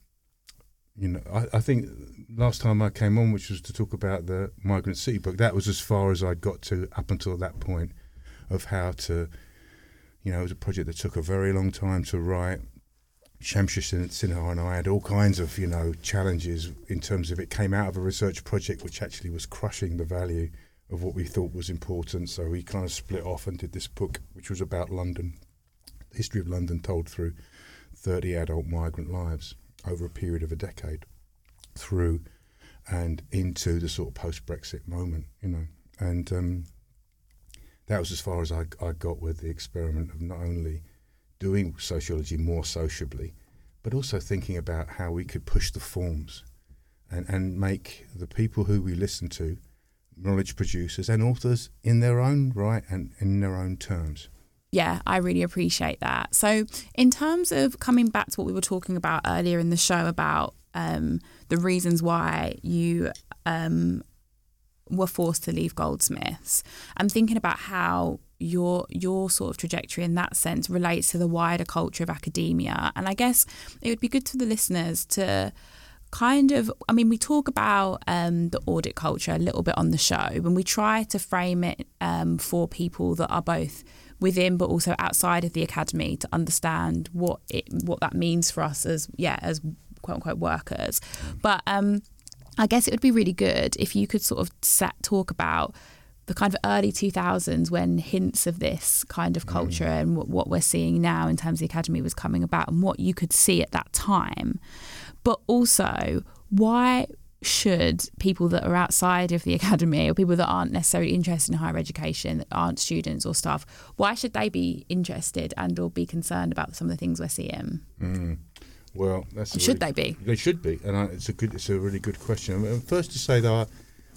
you know, I, I think last time I came on, which was to talk about the Migrant City book, that was as far as I'd got to up until that point of how to, you know, it was a project that took a very long time to write. Sin- Sinha and I had all kinds of, you know, challenges in terms of it came out of a research project which actually was crushing the value of what we thought was important. So we kind of split off and did this book, which was about London, the history of London told through 30 adult migrant lives over a period of a decade through and into the sort of post Brexit moment, you know. And um, that was as far as I, I got with the experiment of not only doing sociology more sociably, but also thinking about how we could push the forms and, and make the people who we listen to knowledge producers and authors in their own right and in their own terms. Yeah, I really appreciate that. So, in terms of coming back to what we were talking about earlier in the show about um, the reasons why you um, were forced to leave Goldsmiths, I'm thinking about how your your sort of trajectory in that sense relates to the wider culture of academia, and I guess it would be good for the listeners to kind of i mean we talk about um, the audit culture a little bit on the show and we try to frame it um, for people that are both within but also outside of the academy to understand what it what that means for us as yeah as quote unquote workers. But um i guess it would be really good if you could sort of set, talk about the kind of early 2000s when hints of this kind of culture and what, what we're seeing now in terms of the academy was coming about and what you could see at that time but also why should people that are outside of the academy or people that aren't necessarily interested in higher education that aren't students or staff why should they be interested and or be concerned about some of the things we're seeing Mm. Well, that's should really- they be They should be, and I, it's a good, it's a really good question. First to say that, I,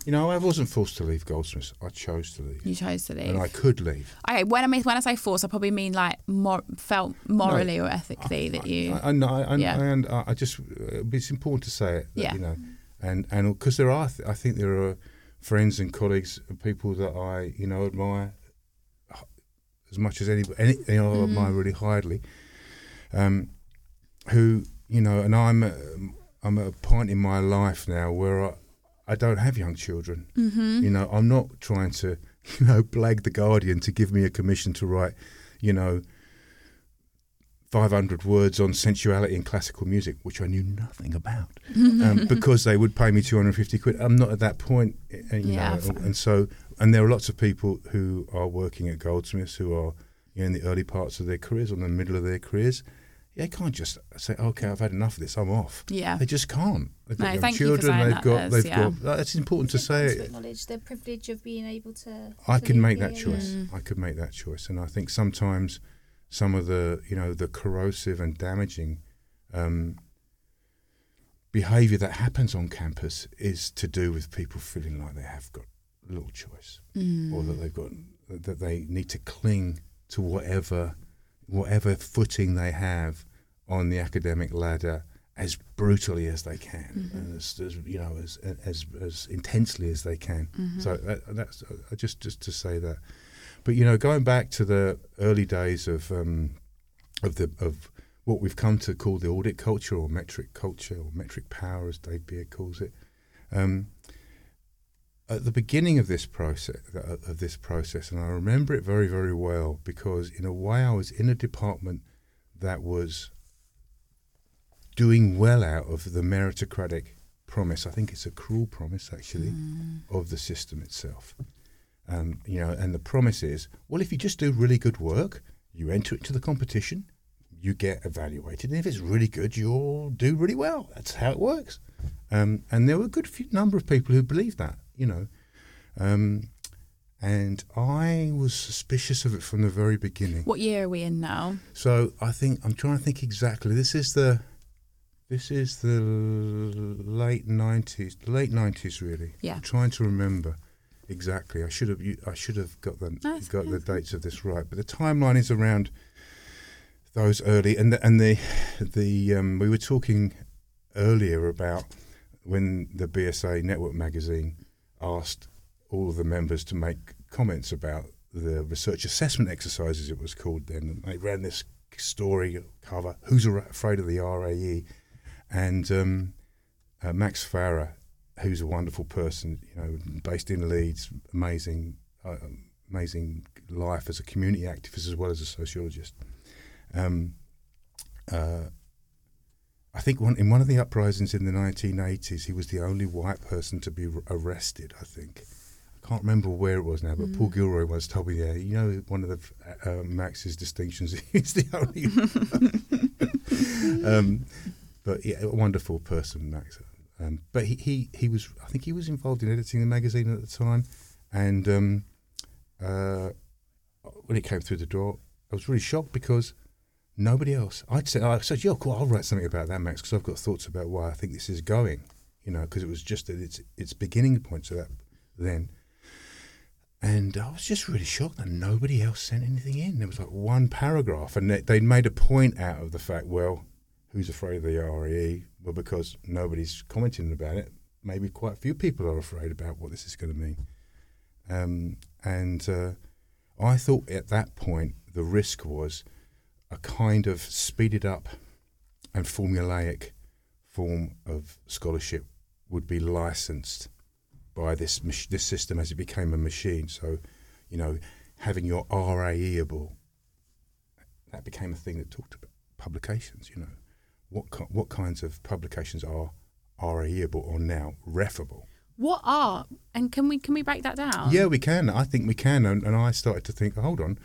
you know, I wasn't forced to leave Goldsmiths. I chose to leave, you chose to leave and I could leave. okay when i mean when i say force i probably mean like mor- felt morally or ethically that you I, I know, I, I, Yeah. and I, I just, uh, it's important to say it. That, Yeah. You know, and and because there are, I think there are friends and colleagues, and people that I, you know, admire as much as any, any you know, Mm-hmm. admire really highly. Um, who you know, and I'm, uh, I'm at a point in my life now where I, I don't have young children. mm-hmm. You know, I'm not trying to, you know, blag the Guardian to give me a commission to write, you know, 500 words on sensuality in classical music, which I knew nothing about, um, because they would pay me 250 quid. I'm not at that point, uh, you Yeah, know, and so, and there are lots of people who are working at Goldsmiths who are you know, in the early parts of their careers, or in the middle of their careers. They can't just say, "Okay, I've had enough of this. I'm off." yeah They just can't. They've got No, young thank you for children. saying they've that, got. Liz, they've yeah. got. That's important to say. it. to acknowledge the privilege of being able to. I to can make that choice. Mm. I could make that choice, and I think sometimes some of the you know the corrosive and damaging um, behaviour that happens on campus is to do with people feeling like they have got little choice, Mm. or that they've got that they need to cling to whatever whatever footing they have on the academic ladder as brutally as they can, Mhm. and as, as you know as as as intensely as they can. Mhm. So that, that's uh, just just to say that. But you know, going back to the early days of um, of the of what we've come to call the audit culture or metric culture or metric power, as Dave Beer calls it. Um, at the beginning of this process, of this process, and I remember it very, very well because, in a way, I was in a department that was doing well out of the meritocratic promise. I think it's a cruel promise, actually, Mm. of the system itself. Um, you know, and the promise is, well, if you just do really good work, you enter into the competition, you get evaluated, and if it's really good, you'll do really well. That's how it works. Um, and there were a good few number of people who believed that, you know. Um, and I was suspicious of it from the very beginning. What year are we in now? So I think I'm trying to think exactly. This is the this is the late nineties, late nineties, really. Yeah. I'm trying to remember exactly. I should have I should have got the No, got okay, the dates of this right, but the timeline is around those early and the, and the the um, we were talking earlier about when the BSA Network magazine asked all of the members to make comments about the research assessment exercises it was called then and they ran this story cover who's afraid of the RAE and um, uh, Max Farrar who's a wonderful person you know based in Leeds amazing uh, amazing life as a community activist as well as a sociologist um, uh, I think one, in one of the uprisings in the 1980s, he was the only white person to be r- arrested. I think I can't remember where it was now, but Paul Mm. Gilroy once told me, "Yeah, you know, one of the uh, Max's distinctions, he's the only." um, but yeah, a wonderful person, Max. Um, but he, he he was, I think he was involved in editing the magazine at the time, and um, uh, when it came through the door, I was really shocked because nobody else. I'd say, I said, "Yeah, cool. I'll write something about that, Max, because I've got thoughts about why I think this is going." You know, because it was just at its its beginning point of that then. And I was just really shocked that nobody else sent anything in. There was like one paragraph, and they'd made a point out of the fact, well, who's afraid of the RAE? Well, because nobody's commenting about it, maybe quite a few people are afraid about what this is going to mean. Um, and uh, I thought at that point the risk was a kind of speeded up and formulaic form of scholarship would be licensed by this mach- this system as it became a machine. So, you know, having your RAEable, that became a thing that talked about publications. You know, what what kinds of publications are are RAEable or now refable? What are and can we can we break that down? Yeah, we can. I think we can. And, and I started to think, hold on,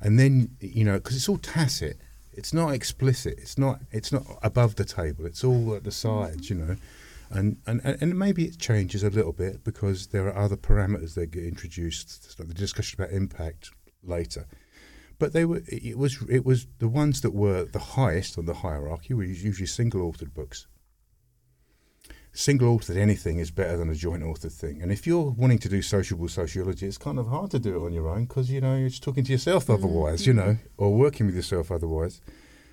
and then you know, because it's all tacit. It's not explicit. It's not. It's not above the table. It's all at the sides. You know, and and and and maybe it changes a little bit because there are other parameters that get introduced. Like the discussion about impact later. But they were. It was. It was the ones that were the highest on the hierarchy were usually single-authored books single authored anything is better than a joint authored thing. And if you're wanting to do sociable sociology, it's kind of hard to do it on your own because you know you're just talking to yourself otherwise, you know, or working with yourself otherwise.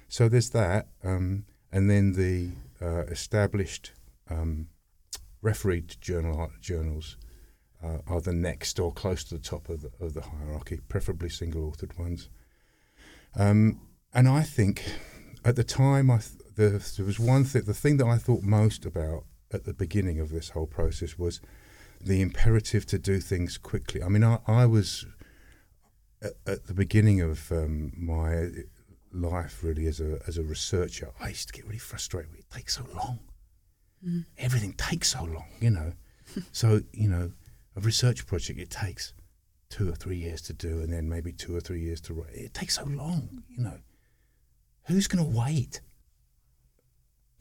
So there's that, um, and then the uh, established um, refereed journal journals uh, are the next or close to the top of the, of the hierarchy, preferably single authored ones. Um, and I think at the time, I th- the, there was one thing. The thing that I thought most about at the beginning of this whole process was the imperative to do things quickly. I mean, I, I was at, at the beginning of um, my life really as a as a researcher. I used to get really frustrated. It takes so long. Mm. Everything takes so long, you know. so you know, a research project it takes two or three years to do, and then maybe two or three years to write. It takes so long, you know. Who's going to wait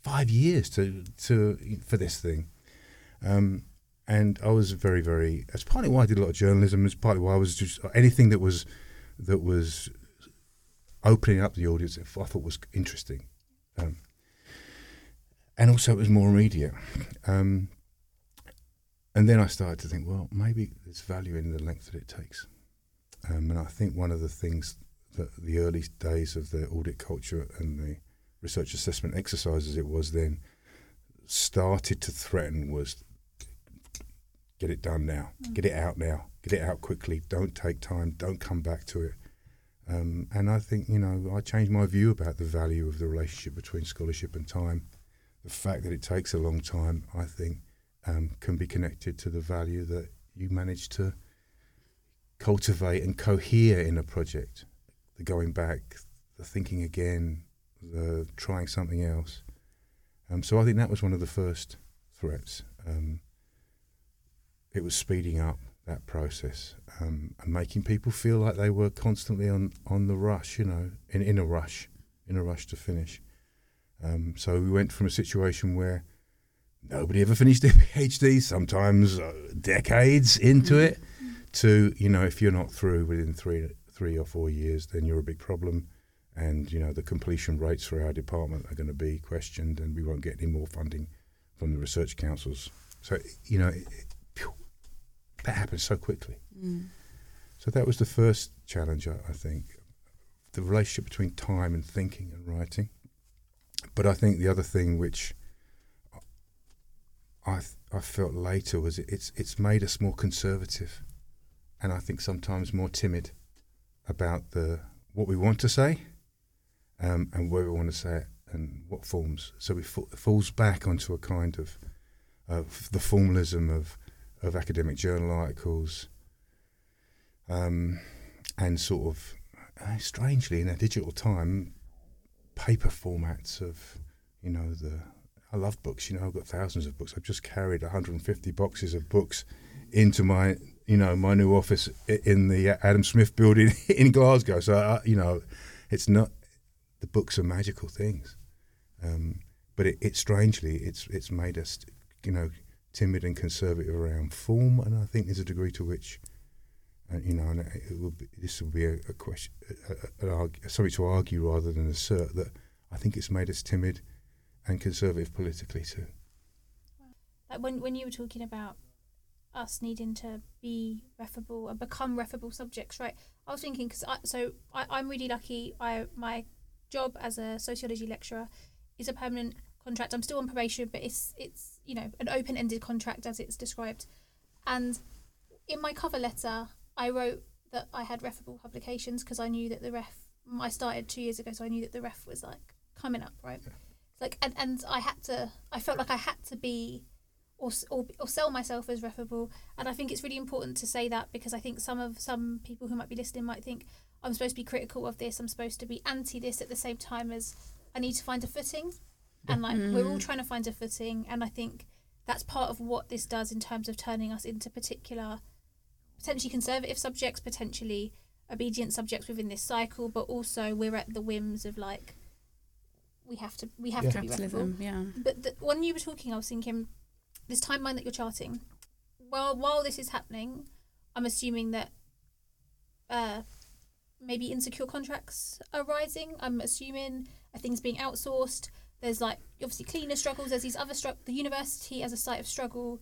five years to to for this thing? Um, and I was very, very. That's partly why I did a lot of journalism. It's partly why I was just anything that was that was opening up the audience. I thought was interesting, um, and also it was more immediate. Um, and then I started to think, well, maybe there's value in the length that it takes. Um, and I think one of the things that the early days of the audit culture and the research assessment exercises it was then started to threaten was get it done now, Mm. get it out now, get it out quickly. Don't take time. Don't come back to it. Um, and I think you know I changed my view about the value of the relationship between scholarship and time. The fact that it takes a long time, I think, um, can be connected to the value that you manage to cultivate and cohere in a project. The going back, the thinking again, the trying something else. Um, so I think that was one of the first threats. Um, it was speeding up that process um, and making people feel like they were constantly on, on the rush, you know, in, in a rush, in a rush to finish. Um, so we went from a situation where nobody ever finished their PhD, sometimes uh, decades into it, to you know, if you're not through within three three or four years, then you're a big problem, and you know the completion rates for our department are going to be questioned, and we won't get any more funding from the research councils. So you know, it, it, that happens so quickly. Mm. So that was the first challenge, I, I think, the relationship between time and thinking and writing. But I think the other thing which I th- I felt later was it's it's made us more conservative, and I think sometimes more timid about the what we want to say, um, and where we want to say it and what forms. So it fa- falls back onto a kind of of the formalism of of academic journal articles, um, and sort of uh, strangely in a digital time, paper formats of you know the I love books. You know, I've got thousands of books. I've just carried 150 boxes of books into my, you know, my new office in the Adam Smith building in Glasgow. So, I, you know, it's not the books are magical things, um, but it, it strangely it's it's made us, you know, timid and conservative around form, and I think there's a degree to which. Uh, you know, will be, this will be a, a question, a, a, something to argue rather than assert that I think it's made us timid and conservative politically too. Like when when you were talking about us needing to be referable and become referable subjects, right? I was thinking because I, so I, I'm really lucky. I my job as a sociology lecturer is a permanent contract. I'm still on probation, but it's it's you know an open ended contract as it's described. And in my cover letter, I wrote that I had referable publications because I knew that the ref. I started two years ago, so I knew that the ref was like coming up, right? Like and, and I had to. I felt like I had to be or, or or sell myself as referable. And I think it's really important to say that because I think some of some people who might be listening might think I'm supposed to be critical of this. I'm supposed to be anti this at the same time as I need to find a footing. And like we're all mm. trying to find a footing, and I think that's part of what this does in terms of turning us into particular, potentially conservative subjects, potentially obedient subjects within this cycle, but also we're at the whims of like we have to we have Yeah. to be referable. Capitalism, yeah. But the, when you were talking, I was thinking this timeline that you're charting. Well, while this is happening, I'm assuming that uh, maybe insecure contracts are rising. I'm assuming are things being outsourced. There's like obviously cleaner struggles. There's these other strugg The university as a site of struggle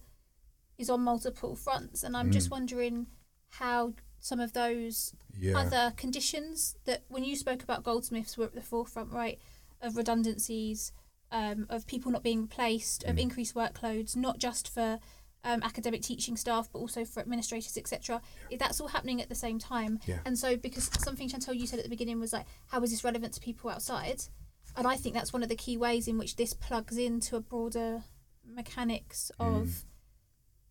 is on multiple fronts, and I'm just Mm. wondering how some of those Yeah. other conditions that when you spoke about goldsmiths were at the forefront right of redundancies um, of people not being replaced of Mm. increased workloads not just for um, academic teaching staff but also for administrators etc that's all happening at the same time Yeah. and so because something Chantelle you said at the beginning was like how is this relevant to people outside and i think that's one of the key ways in which this plugs into a broader mechanics of Mm.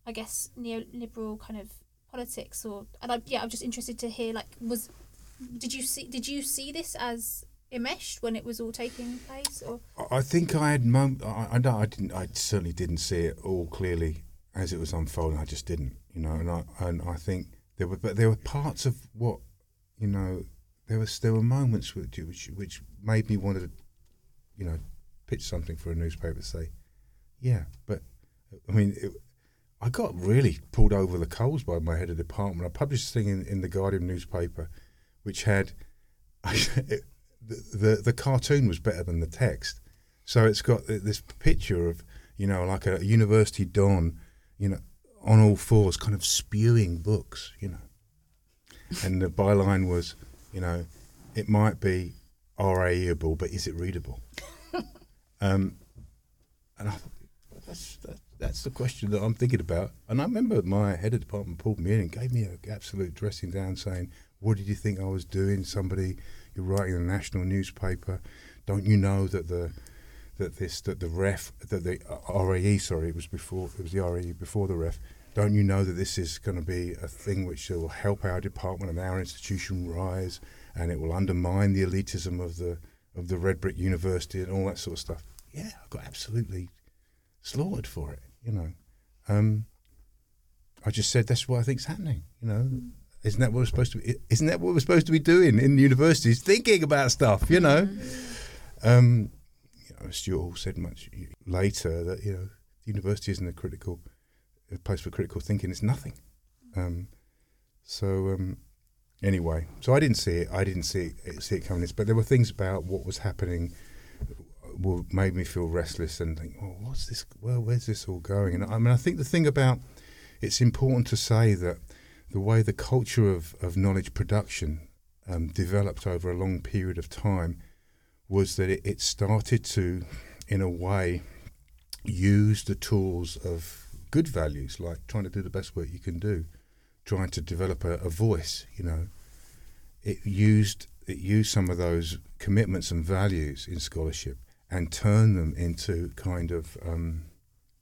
i guess neoliberal kind of politics or and I, yeah i'm just interested to hear like was did you see did you see this as enmeshed when it was all taking place or I- think I had mom- I, I, I didn't. I certainly didn't see it all clearly as it was unfolding. I just didn't, you know. And I and I think there were, but there were parts of what, you know, there was there were moments which which, which made me want to, you know, pitch something for a newspaper. to Say, yeah, but I mean, it, I got really pulled over the coals by my head of department. I published this thing in, in the Guardian newspaper, which had. the, the the cartoon was better than the text. So it's got this picture of you know like a university don, you know, on all fours, kind of spewing books, you know. And the byline was, you know, it might be RAEable, but is it readable? um, and I thought, that's, that, that's the question that I'm thinking about. And I remember my head of department pulled me in and gave me an absolute dressing down saying, What did you think I was doing? Somebody, you're writing in a national newspaper. Don't you know that the that this that the ref that the RAE sorry it was before it was the RAE before the ref. Don't you know that this is going to be a thing which will help our department and our institution rise and it will undermine the elitism of the of the red brick university and all that sort of stuff? Yeah I got absolutely slaughtered for it you know. Um, I just said that's what I think's happening you know isn't that what we're supposed to be isn't that what we're supposed to be doing in universities thinking about stuff you know um, Stuart Hall said much later that you know the university isn't a critical a place for critical thinking. It's nothing. Um, so um, anyway, so I didn't see it. I didn't see it, see it coming. This, But there were things about what was happening made me feel restless and think, oh, what's this? Well, where's this all going? And I mean, I think the thing about it's important to say that the way the culture of, of knowledge production um, developed over a long period of time was that it, it started to, in a way, use the tools of good values, like trying to do the best work you can do, trying to develop a, a voice. You know, it used it used some of those commitments and values in scholarship and turned them into kind of um,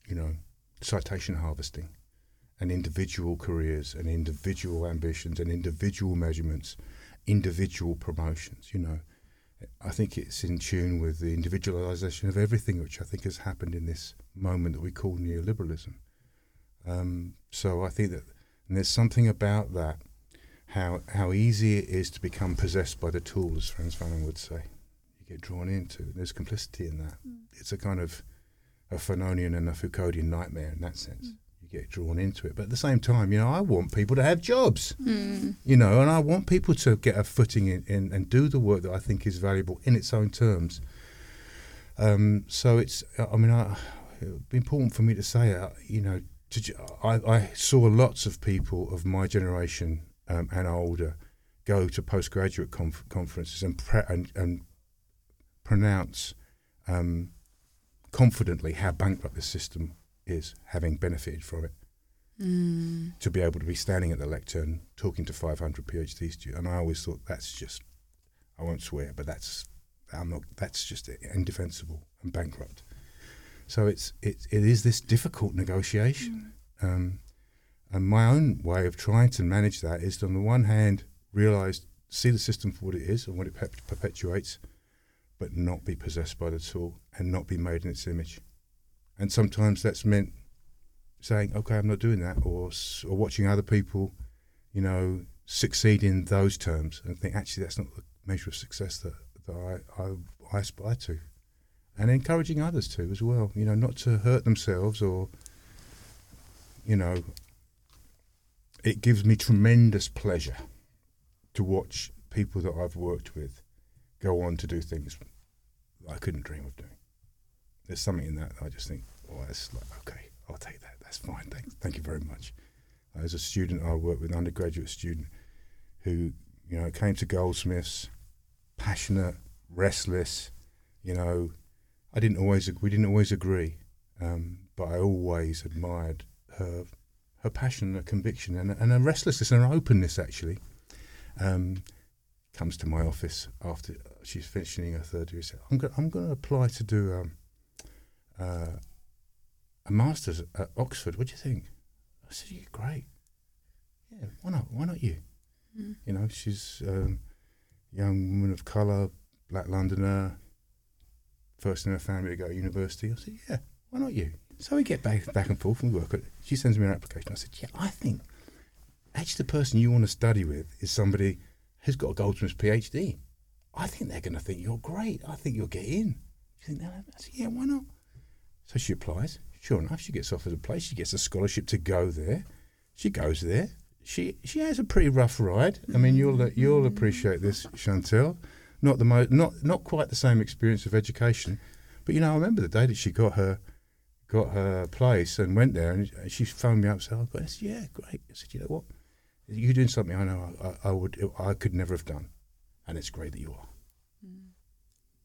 you know citation harvesting and individual careers and individual ambitions and individual measurements, individual promotions. You know, I think it's in tune with the individualization of everything, which I think has happened in this moment that we call neoliberalism. Um, so I think that there's something about that, how how easy it is to become possessed by the tool, as Frantz Fanon would say. You get drawn into. There's complicity in that. Mm. It's a kind of a Fanonian and a Foucauldian nightmare in that sense. Mm you get drawn into it. But at the same time, you know, I want people to have jobs, mm. you know, and I want people to get a footing in, in, and do the work that I think is valuable in its own terms. Um, so it's, I mean, I, it'd be important for me to say, uh, you know, to, I, I, saw lots of people of my generation um, and older go to postgraduate conf- conferences and, pre- and, and pronounce um, confidently how bankrupt the system is having benefited from it. Mm. To be able to be standing at the lectern talking to 500 PhD students, and I always thought that's just, I won't swear, but that's, I'm not, that's just indefensible and bankrupt. So it's it, it is this difficult negotiation, mm. um, and my own way of trying to manage that is to, on the one hand, realize see the system for what it is and what it perpetuates, but not be possessed by the tool and not be made in its image. And sometimes that's meant saying, okay, I'm not doing that, or, or watching other people, you know, succeed in those terms and think, actually, that's not the measure of success that, that I, I, I aspire to. And encouraging others to as well, you know, not to hurt themselves or, you know, it gives me tremendous pleasure to watch people that I've worked with go on to do things I couldn't dream of doing there's something in that, I just think, oh, that's like, okay, I'll take that. That's fine. Thank you very much. As a student, I worked with an undergraduate student who, you know, came to Goldsmiths, passionate, restless. You know, I didn't always we didn't always agree, um, but I always admired her her passion, her conviction, and, and her restlessness and her openness. Actually, um, comes to my office after she's finishing her third year. Said, "I'm going I'm going to apply to do." Um, uh, a master's at Oxford. What do you think? I said, you're great. Yeah, why not? Why not you? Mm. You know, she's um, a young woman of colour, black Londoner, first in her family to go to university. I said, yeah, why not you? So we get back back and forth and we work. At, She sends me an application. I said, yeah, I think actually the person you want to study with is somebody who's got a Goldsmiths PhD. I think they're going to think you're great. I think you'll get in. You think that? I said, yeah, why not? So she applies. Sure enough, she gets offered a place. She gets a scholarship to go there. She goes there. She she has a pretty rough ride. I mean, you'll you'll appreciate this, Chantelle. Not the mo- not not quite the same experience of education, but you know, I remember the day that she got her got her place and went there, and she phoned me up and said, "Oh, I said, yeah, great." I said, "You know what? You're doing something I know I, I would I could never have done, and it's great that you are." Mm.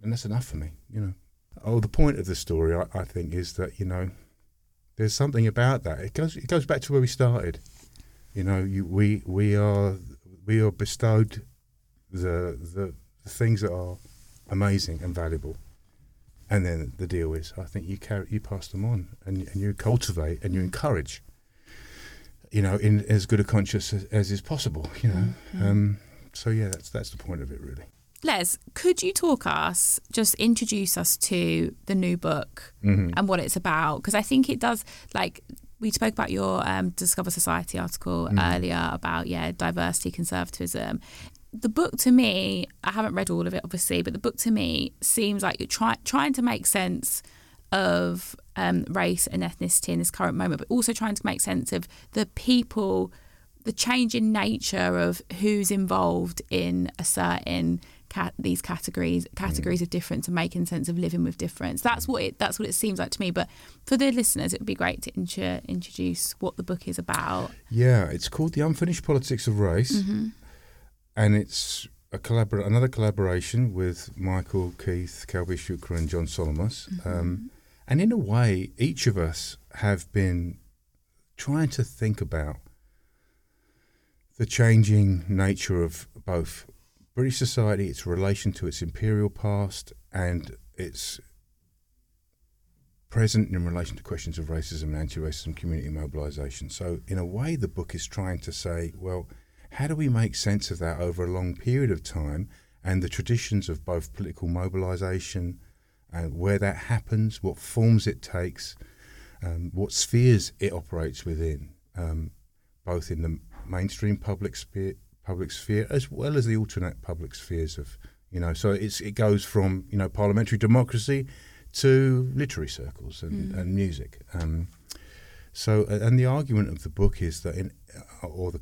And that's enough for me, you know. Oh, the point of the story, I, I think, is that you know, there's something about that. It goes it goes back to where we started. You know, you, we we are we are bestowed the, the the things that are amazing and valuable, and then the deal is, I think you carry you pass them on and and you cultivate and you encourage. You know, in as good a conscience as, as is possible. You know, mm-hmm. um, so yeah, that's that's the point of it, really. Les, could you talk us, just introduce us to the new book mm-hmm. and what it's about? Because I think it does, like, we spoke about your um, Discover Society article mm-hmm. earlier about, yeah, diversity, conservatism. The book to me, I haven't read all of it, obviously, but the book to me seems like you're try- trying to make sense of um, race and ethnicity in this current moment, but also trying to make sense of the people, the changing nature of who's involved in a certain cat, these categories categories mm. of difference and making sense of living with difference. That's what it that's what it seems like to me. But for the listeners, it would be great to intro, introduce what the book is about. Yeah, it's called The Unfinished Politics of Race, mm-hmm. and it's a collabor- another collaboration with Michael Keith, Kalbir Shukra, and John Solomos. Mm-hmm. Um, and in a way, each of us have been trying to think about the changing nature of both British society, its relation to its imperial past, and its present in relation to questions of racism and anti-racism community mobilisation. So, in a way, the book is trying to say, well, how do we make sense of that over a long period of time, and the traditions of both political mobilisation and where that happens, what forms it takes, um, what spheres it operates within, um, both in the mainstream public sphere, public sphere as well as the alternate public spheres of you know so it's it goes from you know parliamentary democracy to literary circles and, mm. and music um, so and the argument of the book is that in uh, or the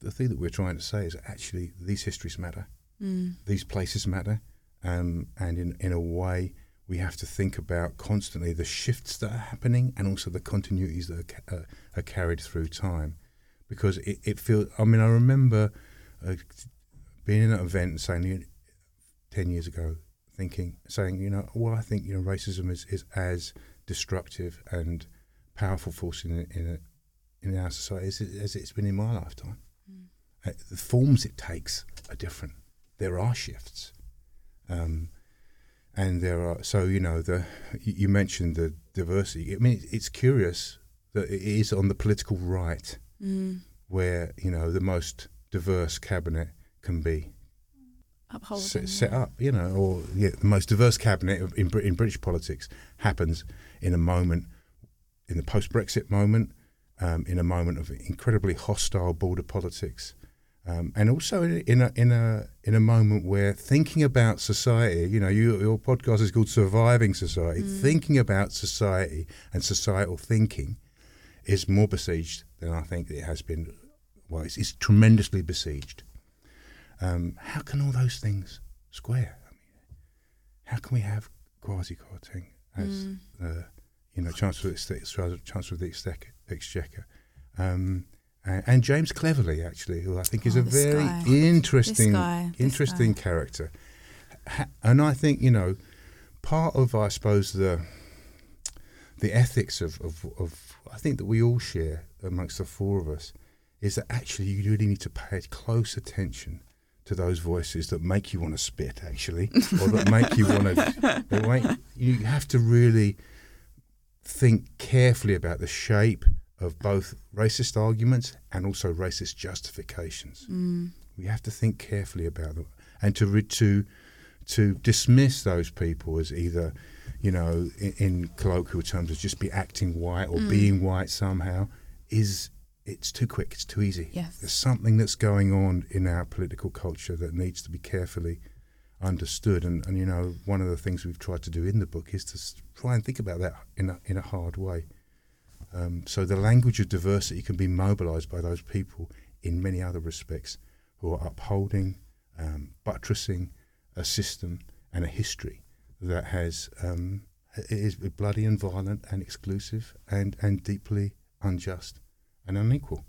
the thing that we're trying to say is actually these histories matter mm. these places matter um, and in in a way we have to think about constantly the shifts that are happening and also the continuities that are, uh, are carried through time because it, it feels. I mean, I remember uh, being in an event saying ten years ago, thinking, saying, you know, well, I think you know, racism is, is as destructive and powerful force in in, in our society as, as it's been in my lifetime. Mm. Uh, the forms it takes are different. There are shifts. Um, and there are so you know the you mentioned the diversity. I mean, it's curious that it is on the political right mm. where you know the most diverse cabinet can be set, set up, you know, or yeah, the most diverse cabinet in, in British politics happens in a moment, in the post-Brexit moment, um, in a moment of incredibly hostile border politics, um, and also in, in, a in a in a moment where thinking about society, you know, you, your podcast is called "Surviving Society." Mm. Thinking about society and societal thinking is more besieged than I think it has been. Well, it's, it's tremendously besieged. Um, how can all those things square? I mean, how can we have Kwasi Kwarteng as mm. uh, you know Chancellor of the, Chancellor of the Exchequer, um, and, and, James Cleverly actually, who I think oh, is a very guy. interesting guy, interesting character, and I think you know part of I suppose the the ethics of, of, of I think that we all share amongst the four of us is that actually you really need to pay close attention to those voices that make you want to spit, actually, or that make you want to. you have to really think carefully about the shape of both racist arguments and also racist justifications. Mm. We have to think carefully about them, and to to to dismiss those people as either you know, in, in colloquial terms, as just be acting white or mm. being white somehow, is it's too quick, it's too easy. Yes. There's something that's going on in our political culture that needs to be carefully understood. And, and you know, one of the things we've tried to do in the book is to try and think about that in a, in a hard way. Um, so the language of diversity can be mobilized by those people in many other respects who are upholding, um, buttressing a system and a history that has um, is bloody and violent and exclusive and, and deeply unjust and unequal.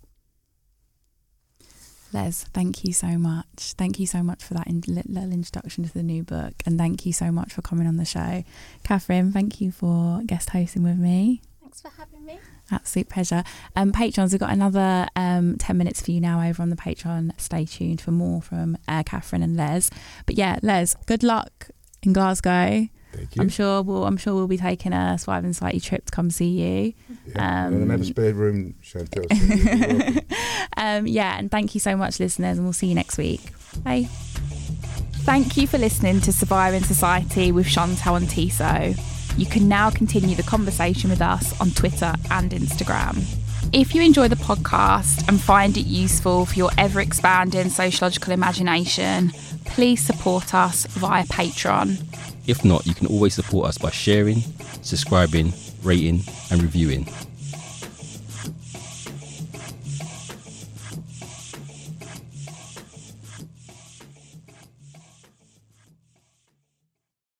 Les, thank you so much. Thank you so much for that in- little introduction to the new book, and thank you so much for coming on the show. Catherine, thank you for guest hosting with me. Thanks for having me. Absolute pleasure. Um, Patrons, we've got another um, 10 minutes for you now over on the Patreon. Stay tuned for more from uh, Catherine and Les. But yeah, Les, good luck in Glasgow. Thank you. I'm sure we'll I'm sure we'll be taking a Swive and Slightly trip to come see you. yeah. um, and have a spare room, Chantelle. so. Um, yeah, and thank you so much, listeners, and we'll see you next week. Bye. Thank you for listening to Surviving Society with Chantelle and Tissot. You can now continue the conversation with us on Twitter and Instagram. If you enjoy the podcast and find it useful for your ever expanding sociological imagination, please support us via Patreon. If not, you can always support us by sharing, subscribing, rating, and reviewing.